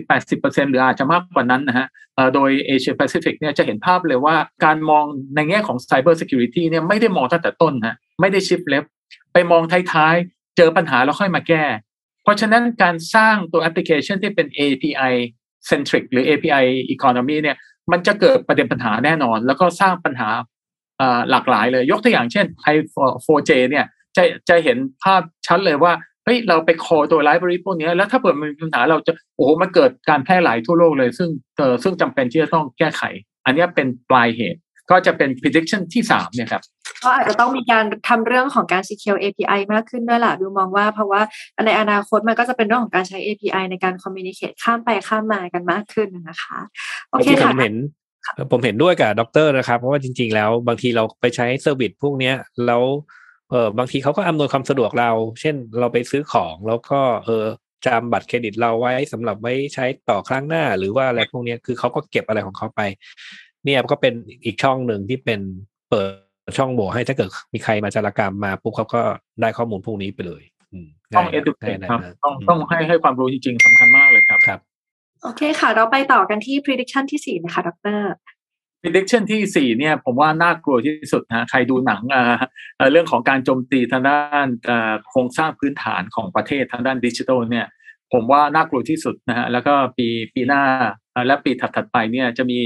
70-80%หรืออาจจะมากกว่านั้นนะฮะโดย Asia Pacific เนี่ยจะเห็นภาพเลยว่าการมองในแง่ของ Cyber Security เนี่ยไม่ได้มองตั้งแต่ต้นฮะไม่ได้ shift left ไปมองท้ายๆ เจอปัญหาแล้วค่อยมาแก้ เพราะฉะนั้นการสร้างตัวแอปพลิเคชันที่เป็น API centric หรือ API economy เนี่ยมันจะเกิดประเด็นปัญหาแน่นอน แล้วก็สร้างปัญหาหลากหลายเลย ยกตัวอย่างเช่น i4j เนี่ยจะจะเห็นภาพชัดเลยว่า เฮ้ยเราไปคอตัวไลบรารีพวกนี้แล้วถ้าเกิดมันมีปัญหาเราจะโอ้โหมันเกิดการแพร่หลายทั่วโลกเลย ซึ่งเออซึ่งจำเป็นที่จะต้องแก้ไข อันนี้เป็นปลายเหตุ ก็จะเป็น prediction ที่สามเนี่ยครับก็อาจจะต้องมีการทำเรื่องของการ secure API มากขึ้นด้วยล่ะดูมองว่า เพราะว่าในอนาคตมันก็จะเป็นเรื่องของการใช้ API ในการ communicate ข้ามไปข้ามมากันมากขึ้นนะคะ โอเคที่ผค่ะมเห็นผมเห็นด้วยกับด็อกเตอร์นะครับ เพราะว่าจริง ๆ แล้วบางทีเราไปใช้ service พวกเนี้ยแล้ว เออบางทีเขาก็อำนวยความสะดวกเรา เช่นเราไปซื้อของแล้วก็เออจำบัตรเครดิตเราไว้สำหรับไว้ใช้ต่อครั้งหน้า หรือว่าอะไรพวกเนี้ยคือเขาก็เก็บอะไรของเขาไป เนี่ยก็เป็นอีกช่องหนึ่งที่เป็นเปิดช่องโหว่ให้ถ้าเกิดมีใครมาจารกรรมมาปุ๊บเขาก็ได้ข้อมูลพวกนี้ไปเลยอืมต้องง่ายนะ educate ง่ายครับนะต้องต้องให้ให้ความรู้จริงๆสำคัญมากเลยครับครับ โอเคค่ะ เราไปต่อกันที่ prediction ที่สี่นะคะดร prediction ที่สี่เนี่ยผมว่าน่ากลัวที่สุดนะใครดูหนังเรื่องของการโจมตีทางด้านโครงสร้างพื้นฐานของประเทศทางด้านดิจิทัลเนี่ยผมว่าน่ากลัวที่สุดนะฮะแล้วก็ปีปีหน้าและปีถัดๆไปเนี่ยจะมี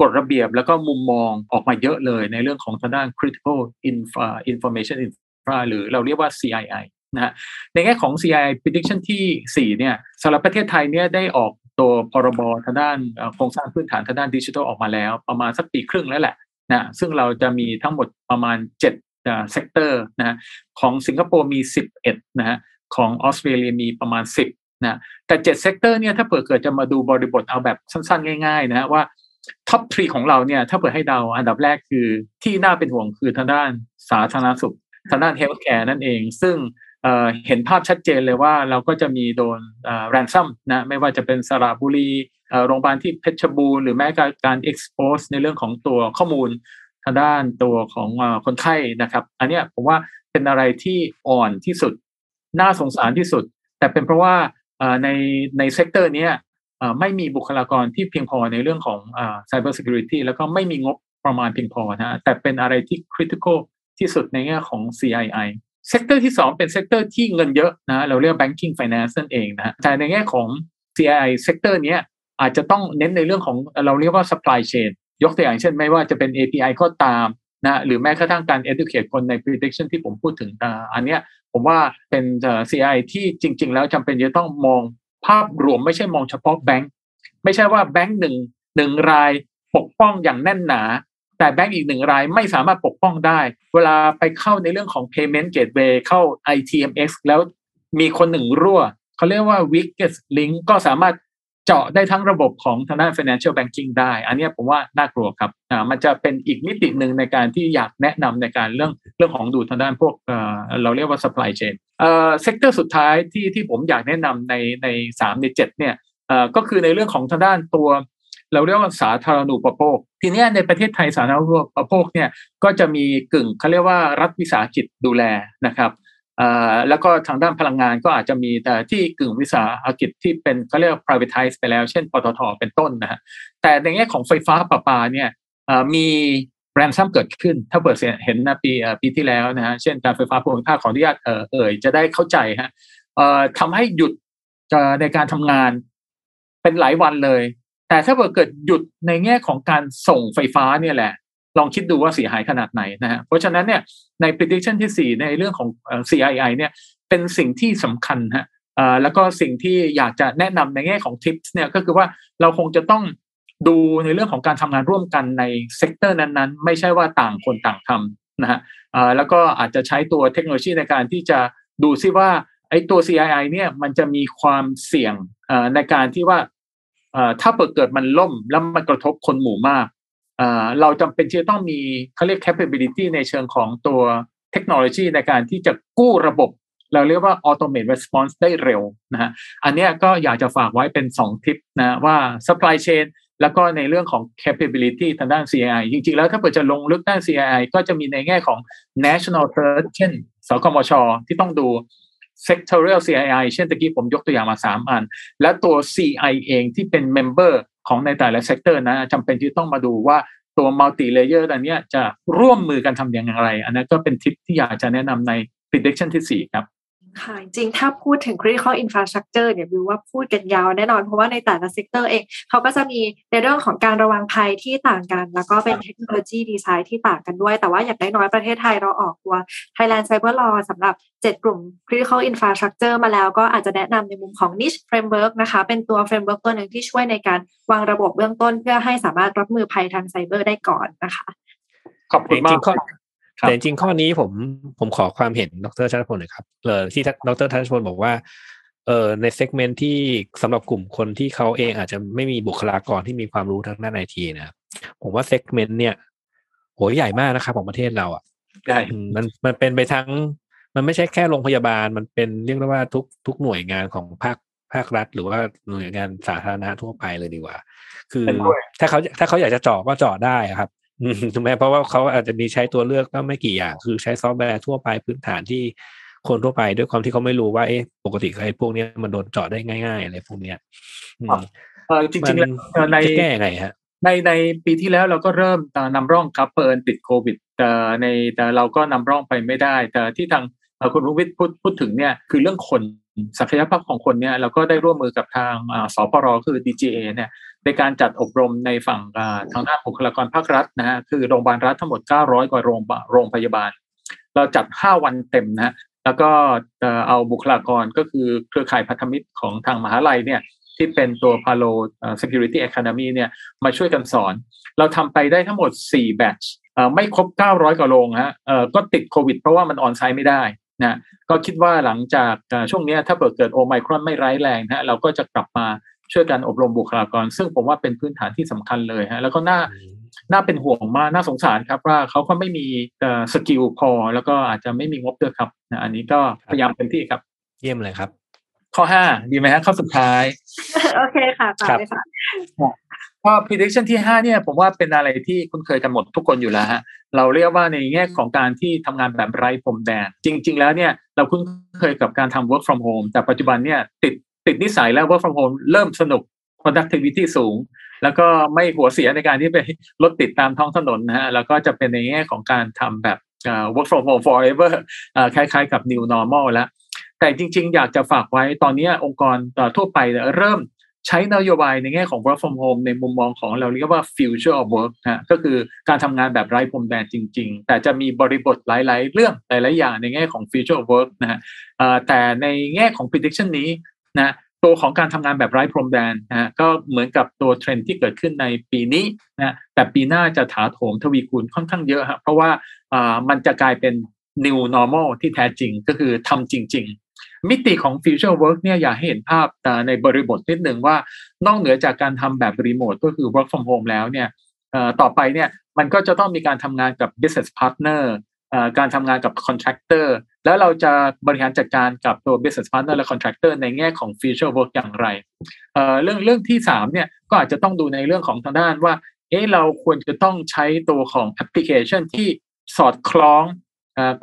กฎระเบียบแล้วก็มุมมองออกมาเยอะเลยในเรื่องของทางด้าน critical infra information infra หรือเราเรียกว่า CII นะฮะในแง่ของ CII prediction ที่สี่เนี่ยสำหรับประเทศไทยเนี่ยได้ออก ตัวพรบทางด้านโครงสร้างพื้นฐานทางด้านดิจิทัลออกมาแล้ว ประมาณสักปีครึ่งแล้วแหละนะซึ่งเราจะมีทั้งหมดประมาณ7เอ่อ sector นะฮะของสิงคโปร์มี 11นะฮะของออสเตรเลียมีประมาณ 10นะแต่7 sector เนี่ยถ้าเปิดเกิดจะมาดูบริบทเอาแบบสั้นๆ ง่ายๆนะฮะว่า top three ของเราเนี่ยถ้าเกิดให้เดาอันดับแรกคือที่น่าเป็นห่วงคือทางด้านสาธารณสุขทางด้าน healthcare นั่นเอง ซึ่ง เห็นภาพชัดเจนเลยว่าเราก็จะมีโดน ransom นะไม่ว่าจะเป็นสระบุรีโรงพยาบาลที่เพชรบูรณ์หรือแม้การ expose ในเรื่องของตัวข้อมูลทางด้านตัวของคนไข้นะครับ อันเนี้ยผมว่าเป็นอะไรที่อ่อนที่สุด น่าสงสารที่สุด แต่เป็นเพราะว่าในใน sector นี้ไม่มีบุคลากรที่เพียงพอในเรื่องของเอ่อ cyber security แล้วก็ไม่มีงบประมาณเพียงพอนะฮะแต่เป็นอะไรที่ critical ที่สุดในแง่ของ CII sector ที่สองเป็น sector ที่เงินเยอะนะเราเรียก banking finance นั่นเองนะแต่ในแง่ของ C.I. เซกเตอร์นี้อาจจะต้องเน้นในเรื่องของเราเรียกว่า supply chain ยกตัวอย่างเช่นไม่ว่าจะเป็น API ก็ตามนะหรือแม้กระทั่งการ educate คนใน prediction ที่ผมพูดถึงอ่าอันเนี้ยผมว่าเป็น C.I. ที่จริง ๆ แล้วจำเป็นจะต้องมองภาพรวมไม่ใช่มองเฉพาะแบงค์ไม่ใช่ว่าแบงค์หนึ่งหนึ่งรายปกป้องอย่างแน่นหนา แต่แบงก์อีกหนึ่งรายไม่สามารถปกป้องได้ เวลาไปเข้าในเรื่องของ payment gateway เข้า ITMX แล้วมีคนหนึ่งรั่ว เขาเรียกว่า weakest link ก็สามารถเจาะได้ทั้งระบบของทางด้าน financial banking ได้ อันนี้ผมว่าน่ากลัวครับอ่ามันจะเป็นอีกมิติหนึ่งในการที่อยากแนะนำในการเรื่องเรื่องของดูทางด้านพวกเอ่อเราเรียกว่า supply chain เอ่อ sector สุดท้ายที่ที่ผมอยากแนะนำในในสามในเจ็ดเนี่ยเอ่อก็คือในเรื่องของทางด้านตัว เราเรียกว่าสาธารณูปโภค ทีนี้ในประเทศไทยสาธารณูปโภคเนี่ยก็จะมีกึ่งเขาเรียกว่ารัฐวิสาหกิจดูแลนะครับแล้วก็ทางด้านพลังงานก็อาจจะมีแต่ที่กึ่งวิสาหกิจที่เป็นเขาเรียกว่า privatize ไปแล้วเช่นปตทเป็นต้นนะฮะแต่ในแง่ของไฟฟ้าประปาเนี่ยมีแรนซัมเกิดขึ้น ถ้าเปิดเห็นนะปีปีที่แล้วนะฮะเช่นการไฟฟ้าภูมิภาคขออนุญาตเอ่ยจะได้เข้าใจฮะทำให้หยุดในการทำงานเป็นหลายวันเลย แต่ถ้าเกิดหยุดในแง่ของการส่งไฟฟ้าเนี่ยแหละ ลองคิดดูว่าเสียหายขนาดไหนนะฮะเพราะฉะนั้นเนี่ยใน prediction ที่ 4 ในเรื่องของ CII เนี่ยเป็นสิ่งที่สำคัญฮะแล้วก็สิ่งที่อยากจะแนะนำในแง่ของ tips เนี่ยก็คือว่าเราคงจะต้องดูในเรื่องของการทำงานร่วมกันใน sector นั้นๆ ไม่ใช่ว่าต่างคนต่างทำนะฮะแล้วก็อาจจะใช้ตัวเทคโนโลยีในการที่จะดูซิว่าไอ้ตัว CII เนี่ยมันจะมีความเสี่ยงในการที่ว่า ถ้าเกิดมันล่มแล้วมันกระทบคนหมู่มากเราจำเป็นที่จะต้องมีเขาเรียก capability ในเชิงของตัวเทคโนโลยีในการที่จะกู้ระบบ เราเรียกว่า automate response ได้เร็วนะฮะอันนี้ก็อยากจะฝากไว้เป็น 2 ทิปนะว่า supply chain แล้วก็ในเรื่องของ capability ทางด้าน CI จริงๆ แล้วถ้าเกิดจะลงลึกด้าน CI ก็จะมีในแง่ของ national threat เช่นสคมช ที่ต้องดู sectorial CII เช่นตะกี้ผมยกตัวอย่างมา 3 อัน และตัว CI เองที่เป็น member ของในแต่ละ sector นะจำเป็นที่ต้องมาดูว่าตัว multi layer อันนี้จะร่วมมือกันทำอย่างไร อันนั้นก็เป็นทิปที่อยากจะแนะนำใน prediction ที่ 4 ครับ ค่ะจริงๆถ้าพูดถึง critical infrastructure เนี่ยวิวว่าพูดกันยาวแน่นอนเพราะว่าในแต่ละ sector เองเขาก็จะมีในเรื่องของการระวังภัยที่ต่างกัน แล้วก็เป็นเทคโนโลยีดีไซน์ที่ต่างกันด้วย แต่ว่าอย่างน้อยๆประเทศไทยเราออกตัว Thailand Cyber Law สำหรับ 7 กลุ่ม critical infrastructure มาแล้วก็อาจจะแนะนำในมุมของ niche framework นะคะ เป็นตัว framework ตัวหนึ่งที่ช่วยในการวางระบบเบื้องต้น เพื่อให้สามารถรับมือภัยทางไซเบอร์ได้ก่อนนะคะขอบคุณจมาริกงๆข้อครับ แต่จริงๆข้อนี้ผมผมขอความเห็นดรชัชพลหน่อยครับเออที่ดรชัชพลบอกว่าเออใน segment ที่สำหรับกลุ่มคนที่เขาเองอาจจะไม่มีบุคลากรที่มีความรู้ทางด้านไอทีนะครับผมว่า segment เนี่ยโหใหญ่มากนะครับของประเทศเราอะได้อืมมันมันเป็นไปทั้ง มันไม่ใช่แค่โรงพยาบาล มันเป็นเรียกได้ว่าทุกทุกหน่วยงานของภาคภาครัฐ หรือว่าหน่วยงานสาธารณะทั่วไปเลยดีกว่า คือเห็นด้วยถ้าเขาถ้าเขาอยากจะเจาะก็เจาะได้ครับอืม ถูกไหมเพราะว่าเขาอาจจะมีใช้ตัวเลือกก็ไม่กี่อย่าง คือใช้ซอฟต์แวร์ทั่วไปพื้นฐานที่คนทั่วไปด้วยความที่เขาไม่รู้ว่าเอ๊ะปกติไอ้พวกเนี้ยมันโดนเจาะได้ง่ายๆอะไรพวกเนี้ยอืมเออจริงๆแล้วมันเอ่อในจะแก้ยังไงฮะในในปีที่แล้วเราก็เริ่มเอ่อนำร่องครับเปินติดโควิดแต่ในแต่เราก็นำร่องไปไม่ได้ แต่ที่ทางเอ่อคุณรุวิทย์พูดพูดถึงเนี่ยคือเรื่องคน ศักยภาพของคนเนี่ยเราก็ได้ร่วมมือกับทางสพรคือ DGA เนี่ยในการจัดอบรมในฝั่งทางด้านบุคลากรภาครัฐนะฮะคือโรงพยาบาลรัฐทั้งหมด 900 กว่าโรงโรงพยาบาล เราจัด 5 วันเต็มนะฮะแล้วก็เอาบุคลากรก็คือเครือข่ายพันธมิตรของทางมหาลัยเนี่ยที่เป็นตัว Palo เอ่อ Security Academy เนี่ยมาช่วยกันสอน เราทำไปได้ทั้งหมด 4 แบตช์ไม่ครบ 900 กว่าโรงฮะก็ติดโควิดเพราะว่ามันออนไซต์ไม่ได้ นะก็คิดว่าหลังจากเอ่อช่วงเนี้ยถ้าเกิดเกิดโอไมครอนไม่ร้ายแรงนะฮะเราก็จะกลับมาช่วยกันอบรมบุคลากร ซึ่งผมว่าเป็นพื้นฐานที่สำคัญเลยฮะแล้วก็น่าน่าเป็นห่วงมากน่าสงสารครับว่าเขาก็ไม่มีเอ่อสกิลพอ แล้วก็อาจจะไม่มีงบด้วยครับนะอันนี้ก็พยายามเต็มที่ครับ เยี่ยมเลยครับ ข้อ5ดีไหมฮะข้อสุดท้าย โอเคค่ะต่อครับเลยค่ะ ก็ prediction ที่5เนี่ยผมว่าเป็นอะไรที่คุ้นเคยกันหมดทุกคนอยู่แล้วฮะเราเรียกว่าในแง่ของการที่ทำงานแบบไร้พรมแดน จริง ๆ แล้วเนี่ยเราคุ้นเคยกับการทำ work from home แต่ปัจจุบันเนี่ยติดติดนิสัยแล้ว work from home เริ่มสนุก productivity สูง แล้วก็ไม่หัวเสียในการที่ไปรถติดตามท้องถนนนะฮะแล้วก็จะเป็นในแง่ของการทำแบบ work from home forever อ่อคล้ายๆ กับ new normal แล้วแต่จริง ๆ อยากจะฝากไว้ตอนนี้องค์กรทั่วไปเริ่ม ใช้นโยบายในแง่ของ work from home ในมุมมองของเราเรียกว่า future of work นะก็คือการทำงานแบบไร้พรมแดนจริง ๆ แต่จะมีบริบทหลาย ๆ เรื่องหลาย ๆ อย่างในแง่ของ future of work นะฮะแต่ในแง่ของ prediction นี้นะตัวของการทำงานแบบไร้พรมแดนนะฮะก็เหมือนกับตัวเทรนที่เกิดขึ้นในปีนี้นะแต่ปีหน้าจะถาโถมทวีคูณค่อนข้างเยอะครับเพราะว่ามันจะกลายเป็น new normal ที่แท้จริงก็คือทำจริงๆ มิติของ future work เนี่ยอยากให้เห็นภาพในบริบทนิดหนึ่งว่านอกเหนือจากการทำแบบรีโมทก็คือ work from home แล้วเนี่ยต่อไปเนี่ยมันก็จะต้องมีการทำงานกับ business partner เอ่อการทำงานกับ contractor แล้วเราจะบริหารจัดการกับตัว business partner และ contractor ในแง่ของ future work อย่างไรเรื่องเรื่องที่สามเนี่ยก็อาจจะต้องดูในเรื่องของทางด้านว่าเอ๊ะเราควรจะต้องใช้ตัวของแอปพลิเคชันที่สอดคล้อง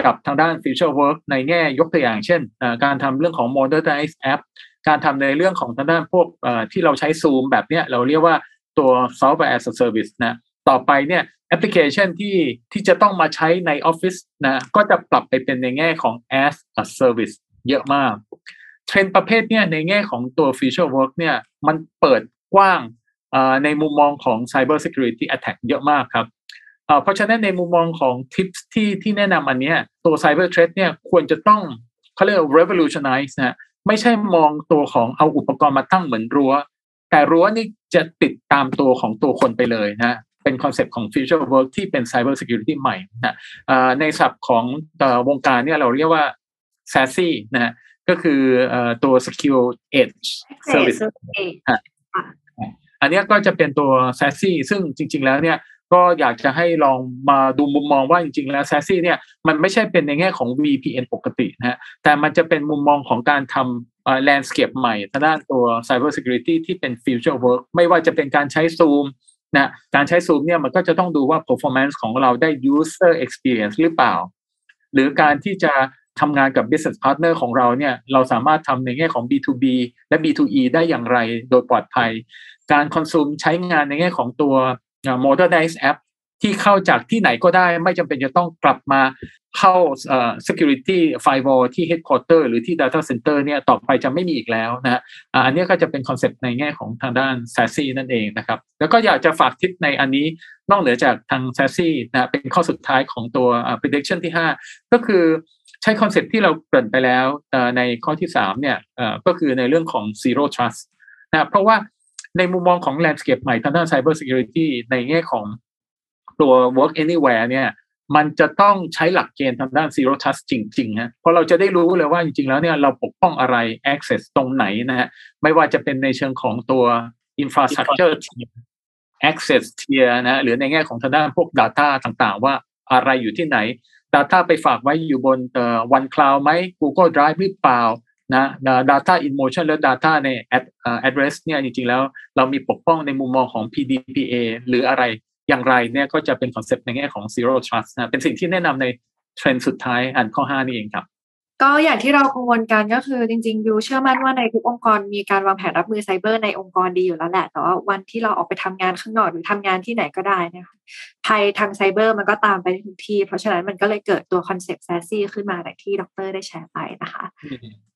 กับทางด้าน future work ในแง่ยกตัวอย่างเช่น การทำเรื่องของ modernize app การทำในเรื่องของทางด้านพวกที่เราใช้ Zoom แบบเนี้ยเราเรียกว่าตัว software as a service นะต่อไปเนี่ยแอปพลิเคชันที่ที่จะต้องมาใช้ในออฟฟิศนะก็จะปรับไปเป็นในแง่ของ as a service เยอะมาก เทรนประเภทเนี่ยในแง่ของตัว future work เนี่ยมันเปิดกว้างในมุมมองของ cyber security attack เยอะมากครับ เอ่อเพราะฉะนั้นในมุมมองของ tips ที่ที่แนะนำอันเนี้ยตัว cyber threat เนี่ยควรจะต้องเขาเรียกว่า revolutionize นะไม่ใช่มองตัวของเอาอุปกรณ์มาตั้งเหมือนรั้ว แต่รั้วนี่จะติดตามตัวของตัวคนไปเลยนะเป็น concept ของ future work ที่เป็น cyber security ใหม่นะอ่าในศัพท์ของเอ่อวงการเนี่ยเราเรียกว่า SASE นะฮะก็คือเอ่อตัว secure edge service อันเนี้ยก็จะเป็นตัว s a s s y ซึ่งจริง ๆ แล้วเนี่ย ก็อยากจะให้ลองมาดูมุมมองว่าจริงๆแล้ว s a s s y เนี่ยมันไม่ใช่เป็นในแง่ของ VPN ปกตินะฮะแต่มันจะเป็นมุมมองของการทำเอ่อ landscape ใหม่ทางด้านตัว cyber security ที่เป็น future work ไม่ว่าจะเป็นการใช้ Zoom นะการใช้ Zoom เนี่ยมันก็จะต้องดูว่า performance ของเราได้ user experience หรือเปล่า หรือการที่จะทำงานกับ business partner ของเราเนี่ยเราสามารถทำในแง่ของ B2B และ B2E ได้อย่างไรโดยปลอดภัย การคอนซูมใช้งานในแง่ของตัว modernize app ที่เข้าจากที่ไหนก็ได้ไม่จำเป็นจะต้องกลับมาเข้าอ่อ security firewall ที่ headquarter หรือที่ data center เนี่ยต่อไปจะไม่มีอีกแล้วนะฮะอันนี้ก็จะเป็น concept ในแง่ของทางด้าน SASE นั่นเองนะครับ แล้วก็อยากจะฝากทิปในอันนี้นอกเหนือจากทาง SASE นะเป็นข้อสุดท้ายของตัว prediction ที่ 5 ก็คือใช้ concept ที่เราเกริ่นไปแล้วในข้อที่3เนี่ยก็คือในเรื่องของ zero trust นะเพราะว่า ในมุมมองของ landscape ใหม่ทางด้าน cyber security ในแง่ของตัว work anywhere เนี่ย มันจะต้องใช้หลักเกณฑ์ทางด้าน zero trust จริงๆฮะเพราะเราจะได้รู้เลยว่าจริงๆแล้วเนี่ยเราปกป้องอะไร access ตรงไหนนะฮะไม่ว่าจะเป็นในเชิงของตัว infrastructure tier access tier นะหรือในแง่ของทางด้านพวก data ต่างๆ ว่าอะไรอยู่ที่ไหน Data ไปฝากไว้อยู่บนเอ่อ One Cloud ไหม Google Drive หรือเปล่า นะ Data in motion และ Data ใน Address เนี่ยจริงๆแล้วเรามีปกป้องในมุมมองของ PDPA หรืออะไรอย่างไรเนี่ยก็จะเป็น concept ในแง่ของ zero trust นะเป็นสิ่งที่แนะนำในเทรนด์สุดท้ายอันข้อ 5 นี่เองครับ ก็อย่างที่เรากังวลกันก็คือจริงๆยูเชื่อมั่นว่าในทุกองค์กรมีการวางแผนรับมือไซเบอร์ในองค์กรดีอยู่แล้วแหละ แต่ว่าวันที่เราออกไปทำงานข้างนอกหรือทำงานที่ไหนก็ได้นะคะภัยทางไซเบอร์มันก็ตามไปทุกที่ เพราะฉะนั้นมันก็เลยเกิดตัว concept SASE ขึ้นมาอย่างที่ดรได้แชร์ไปนะคะ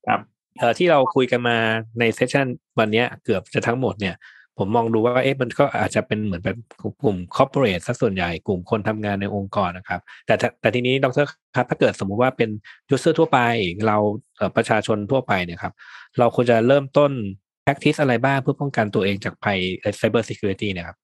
ครับเออที่เราคุยกันมาใน session วันนี้เกือบจะทั้งหมดเนี่ย ผมมองดูว่าเอ๊ะมันก็อาจจะเป็นเหมือนแบบกลุ่ม corporate ซะส่วนใหญ่กลุ่มคนทำงานในองค์กรนะครับ แต่ถ้าแต่ทีนี้ดรครับถ้าเกิดสมมุติว่าเป็น user ทั่วไปเราเอ่อประชาชนทั่วไปเนี่ยครับเราควรจะเริ่มต้น practice อะไรบ้างเพื่อป้องกันตัวเองจากภัย cyber security เนะครับ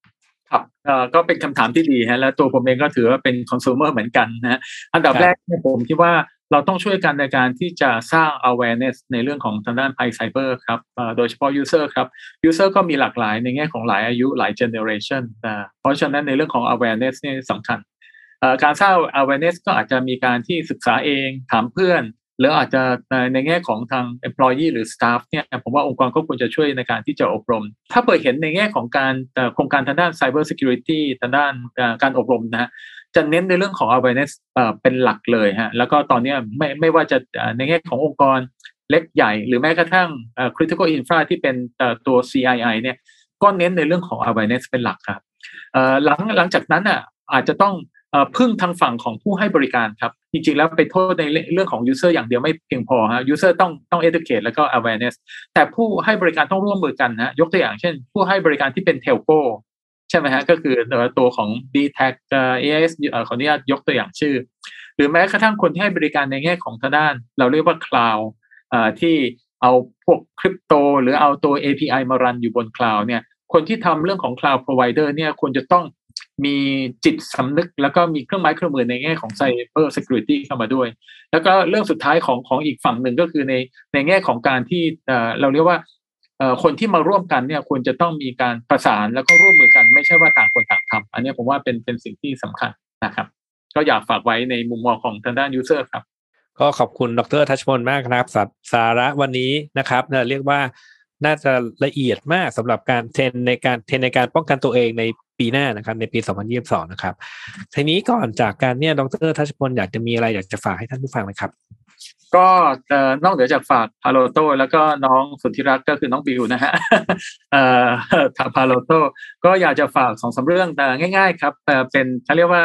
ครับเอ่อก็เป็นคำถามที่ดีฮะแล้วตัวผมเองก็ถือว่าเป็นคอน sumer เหมือนกันนะฮะอันดับครับแรกเนี่ยผมคิดว่า เราต้องช่วยกันในการที่จะสร้าง awareness ในเรื่องของทางด้านภัยไซเบอร์ครับโดยเฉพาะ user ครับ user ก็มีหลากหลายในแง่ของหลายอายุหลาย generation นะเพราะฉะนั้นในเรื่องของ awareness เนี่ยสำคัญ การสร้าง awareness ก็อาจจะมีการที่ศึกษาเองถามเพื่อน หรืออาจจะในแง่ของทาง employee หรือ staff เนี่ยผมว่าองค์กรก็ควรจะช่วยในการที่จะอบรม ถ้าเปิดเห็นในแง่ของการโครงการทางด้าน cyber security ทางด้านการอบรมนะฮะ จะเน้นในเรื่องของ awareness เป็นหลักเลยฮะแล้วก็ตอนนี้ไม่ไม่ว่าจะในแง่ขององค์กรเล็กใหญ่ หรือแม้กระทั่ง critical infra ที่เป็นตัว CII เนี่ยก็เน้นในเรื่องของ awareness เป็นหลักครับหลังหลังจากนั้นอะอาจจะต้องพึ่งทางฝั่งของผู้ให้บริการครับ จริงๆ แล้วไปโทษในเรื่องของ user อย่างเดียวไม่เพียงพอฮะ user ต้องต้อง educate แล้วก็ awareness แต่ผู้ให้บริการต้องร่วมมือกันนะยกตัวอย่างเช่น ผู้ให้บริการที่เป็น telco ใช่ไหมฮะก็คือตัวของ d t a c เอ่อ AIS เอ่อขออนุญาตยกตัวอย่างชื่อ หรือแม้กระทั่งคนที่ให้บริการในแง่ของทางด้าน เราเรียกว่า cloud เอ่อที่เอาพวกคริปโต หรือเอาตัว API มารันอยู่บน cloud เนี่ยคนที่ทำเรื่องของ cloud provider เนี่ยควรจะต้องมีจิตสำนึก แล้วก็มีเครื่องไม้เครื่องมือในแง่ของ cyber security เข้ามาด้วย แล้วก็เรื่องสุดท้ายของของอีกฝั่งหนึ่งก็คือในในแง่ของการที่เราเรียกว่า คนที่มาร่วมกันเนี่ยควรจะต้องมีการประสานแล้วก็ร่วมมือกันไม่ใช่ว่าต่างคนต่างทำอันนี้ผมว่าเป็นเป็นสิ่งที่สำคัญนะครับ ก็อยากฝากไว้ในมุมมองของทางด้าน user ครับ ก็ขอบคุณดรทัชพลมากครับสาสาระวันนี้นะครับเรียกว่าน่าจะละเอียดมากสำหรับการเทรนในการเทรนในการป้องกันตัวเองในปีหน้านะครับ ในปี 2022 นะครับทีนี้ก่อนจากการเนี่ยดรทัชพลอยากจะมีอะไรอยากจะฝากให้ท่านผู้ฟังไหมครับ ก็นอกเหนือจากฝากพาโลโตแล้วก็น้องสุทธิรักก็คือน้องบิวนะฮะเอ่อทาพาโลโตก็อยากจะฝากสองสามเรื่องแต่ง่ายๆครับเอ่เป็นเขาเรียกว่า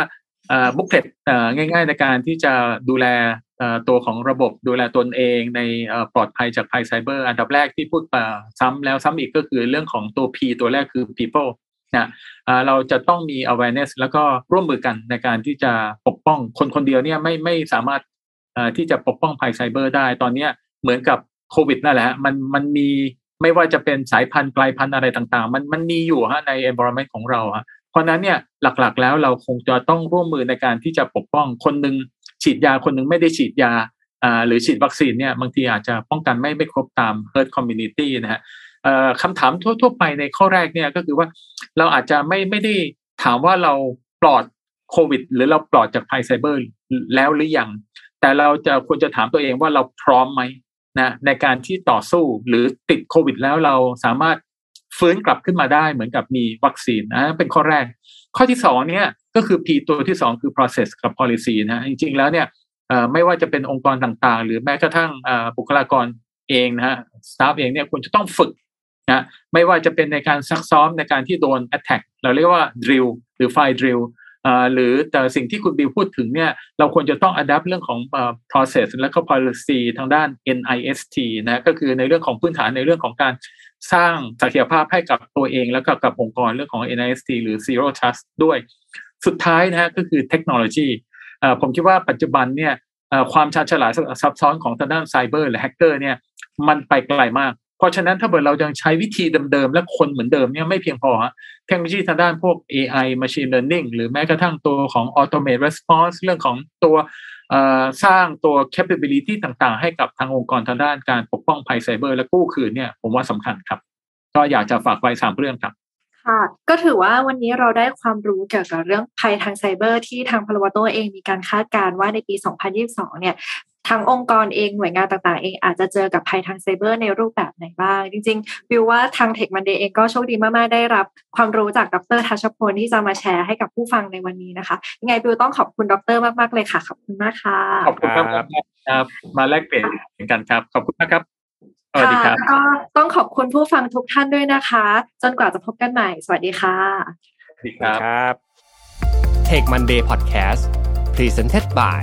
บุ๊กเลตเอ่อง่ายๆในการที่จะดูแลตัวของระบบดูแลตนเองในปลอดภัยจากภัยไซเบอร์ อันดับแรกที่พูดซ้ำแล้วซ้ำอีกก็คือเรื่องของตัว P ตัวแรกคือ people นะเราจะต้องมี awareness แล้วก็ร่วมมือกันในการที่จะปกป้องคนคนเดียวเนี่ยไม่ไม่สามารถ ที่จะปกป้องภัยไซเบอร์ได้ ตอนเนี้เหมือนกับโควิดนั่นแหละฮะมันมันมีไม่ว่าจะเป็นสายพันธุ์กลายพันธุ์อะไรต่างๆ มันมันมีอยู่ฮะใน environment ของเราฮะเพราะนั้นเนี่ยหลักๆแล้วเราคงจะต้องร่วมมือในการที่จะปกป้องคนหนึ่งฉีดยาคนหนึ่งไม่ได้ฉีดยาอ่าหรือฉีดวัคซีนเนี่ยบางทีอาจจะป้องกันไม่ไม่ครบตาม herd community นะฮะอ่อคำถามทั่ว ๆ ไปในข้อแรกเนี่ยก็คือว่าเราอาจจะไม่ไม่ได้ถามว่าเราปลอดโควิด หรือเราปลอดจากภัยไซเบอร์แล้วหรือยัง แต่เราจะควรจะถามตัวเองว่าเราพร้อมไหมนะในการที่ต่อสู้หรือติดโควิด แล้วเราสามารถฟื้นกลับขึ้นมาได้เหมือนกับมีวัคซีนนะเป็นข้อแรก ข้อที่สองเนี่ยก็คือ P ตัวที่สองคือ process กับ policy นะจริงๆแล้วเนี่ยไม่ว่าจะเป็นองค์กรต่างๆ หรือแม้กระทั่งอ่อบุคลากรเองนะฮะ staff เองเนี่ยควรจะต้องฝึกนะไม่ว่าจะเป็นในการซักซ้อมในการที่โดน attack เราเรียกว่า drill หรือ fire drill หรือแต่สิ่งที่คุณบิวพูดถึงเนี่ยเราควรจะต้อง adapt เรื่องของ process และก็ policy ทางด้าน NIST นะก็คือในเรื่องของพื้นฐานในเรื่องของการสร้างศักยภาพให้กับตัวเอง แล้วก็กับองค์กรเรื่องของ NIST หรือ Zero Trust ด้วย สุดท้ายนะฮะก็คือเทคโนโลยีผมคิดว่าปัจจุบันเนี่ยความชาญฉลาดซับซ้อนของทางด้านไซเบอร์หรือแฮกเกอร์เนี่ยมันไปไกลมาก ราะฉะนั้นถ้าเกิดเรายังใช้วิธีเดิมๆ และคนเหมือนเดิมเนี่ยไม่เพียงพอฮะเทคโนโลยีทางด้านพวก AI machine learning หรือแม้กระทั่งตัวของ automate response เรื่องของตัวสร้างตัว capability ต่างๆ ให้กับทางองค์กรทางด้านการปกป้องภัยไซเบอร์และกู้คืนเนี่ยผมว่าสำคัญครับ ก็อยากจะฝากไว้สามเรื่องครับค่ะก็ถือว่าวันนี้เราได้ความรู้เกี่ยวกับเรื่องภัยทางไซเบอร์ที่ทางพลวัตโตเองมีการคาดการณ์ว่าในปี 2022 เนี่ย ทางองค์กรเองหน่วยงานต่างๆ เองอาจจะเจอกับภัยทางไซเบอร์ในรูปแบบไหนบ้าง จริงๆวิวว่าทางเทคมันเดย์เองก็โชคดีมากๆ ได้รับความรู้จากดรทัชพลที่จะมาแชร์ให้กับผู้ฟังในวันนี้นะคะยังไงวิวต้องขอบคุณดรมากๆเลยค่ะ ขอบคุณมากค่ะ ขอบคุณครับครับมาแลกเปลี่ยนกันครับ ขอบคุณนะครับสวัสดีครับก็ต้องขอบคุณผู้ฟังทุกท่านด้วยนะคะ จนกว่าจะพบกันใหม่ สวัสดีค่ะสวัสดีครับครับ Take Monday Podcast Presented by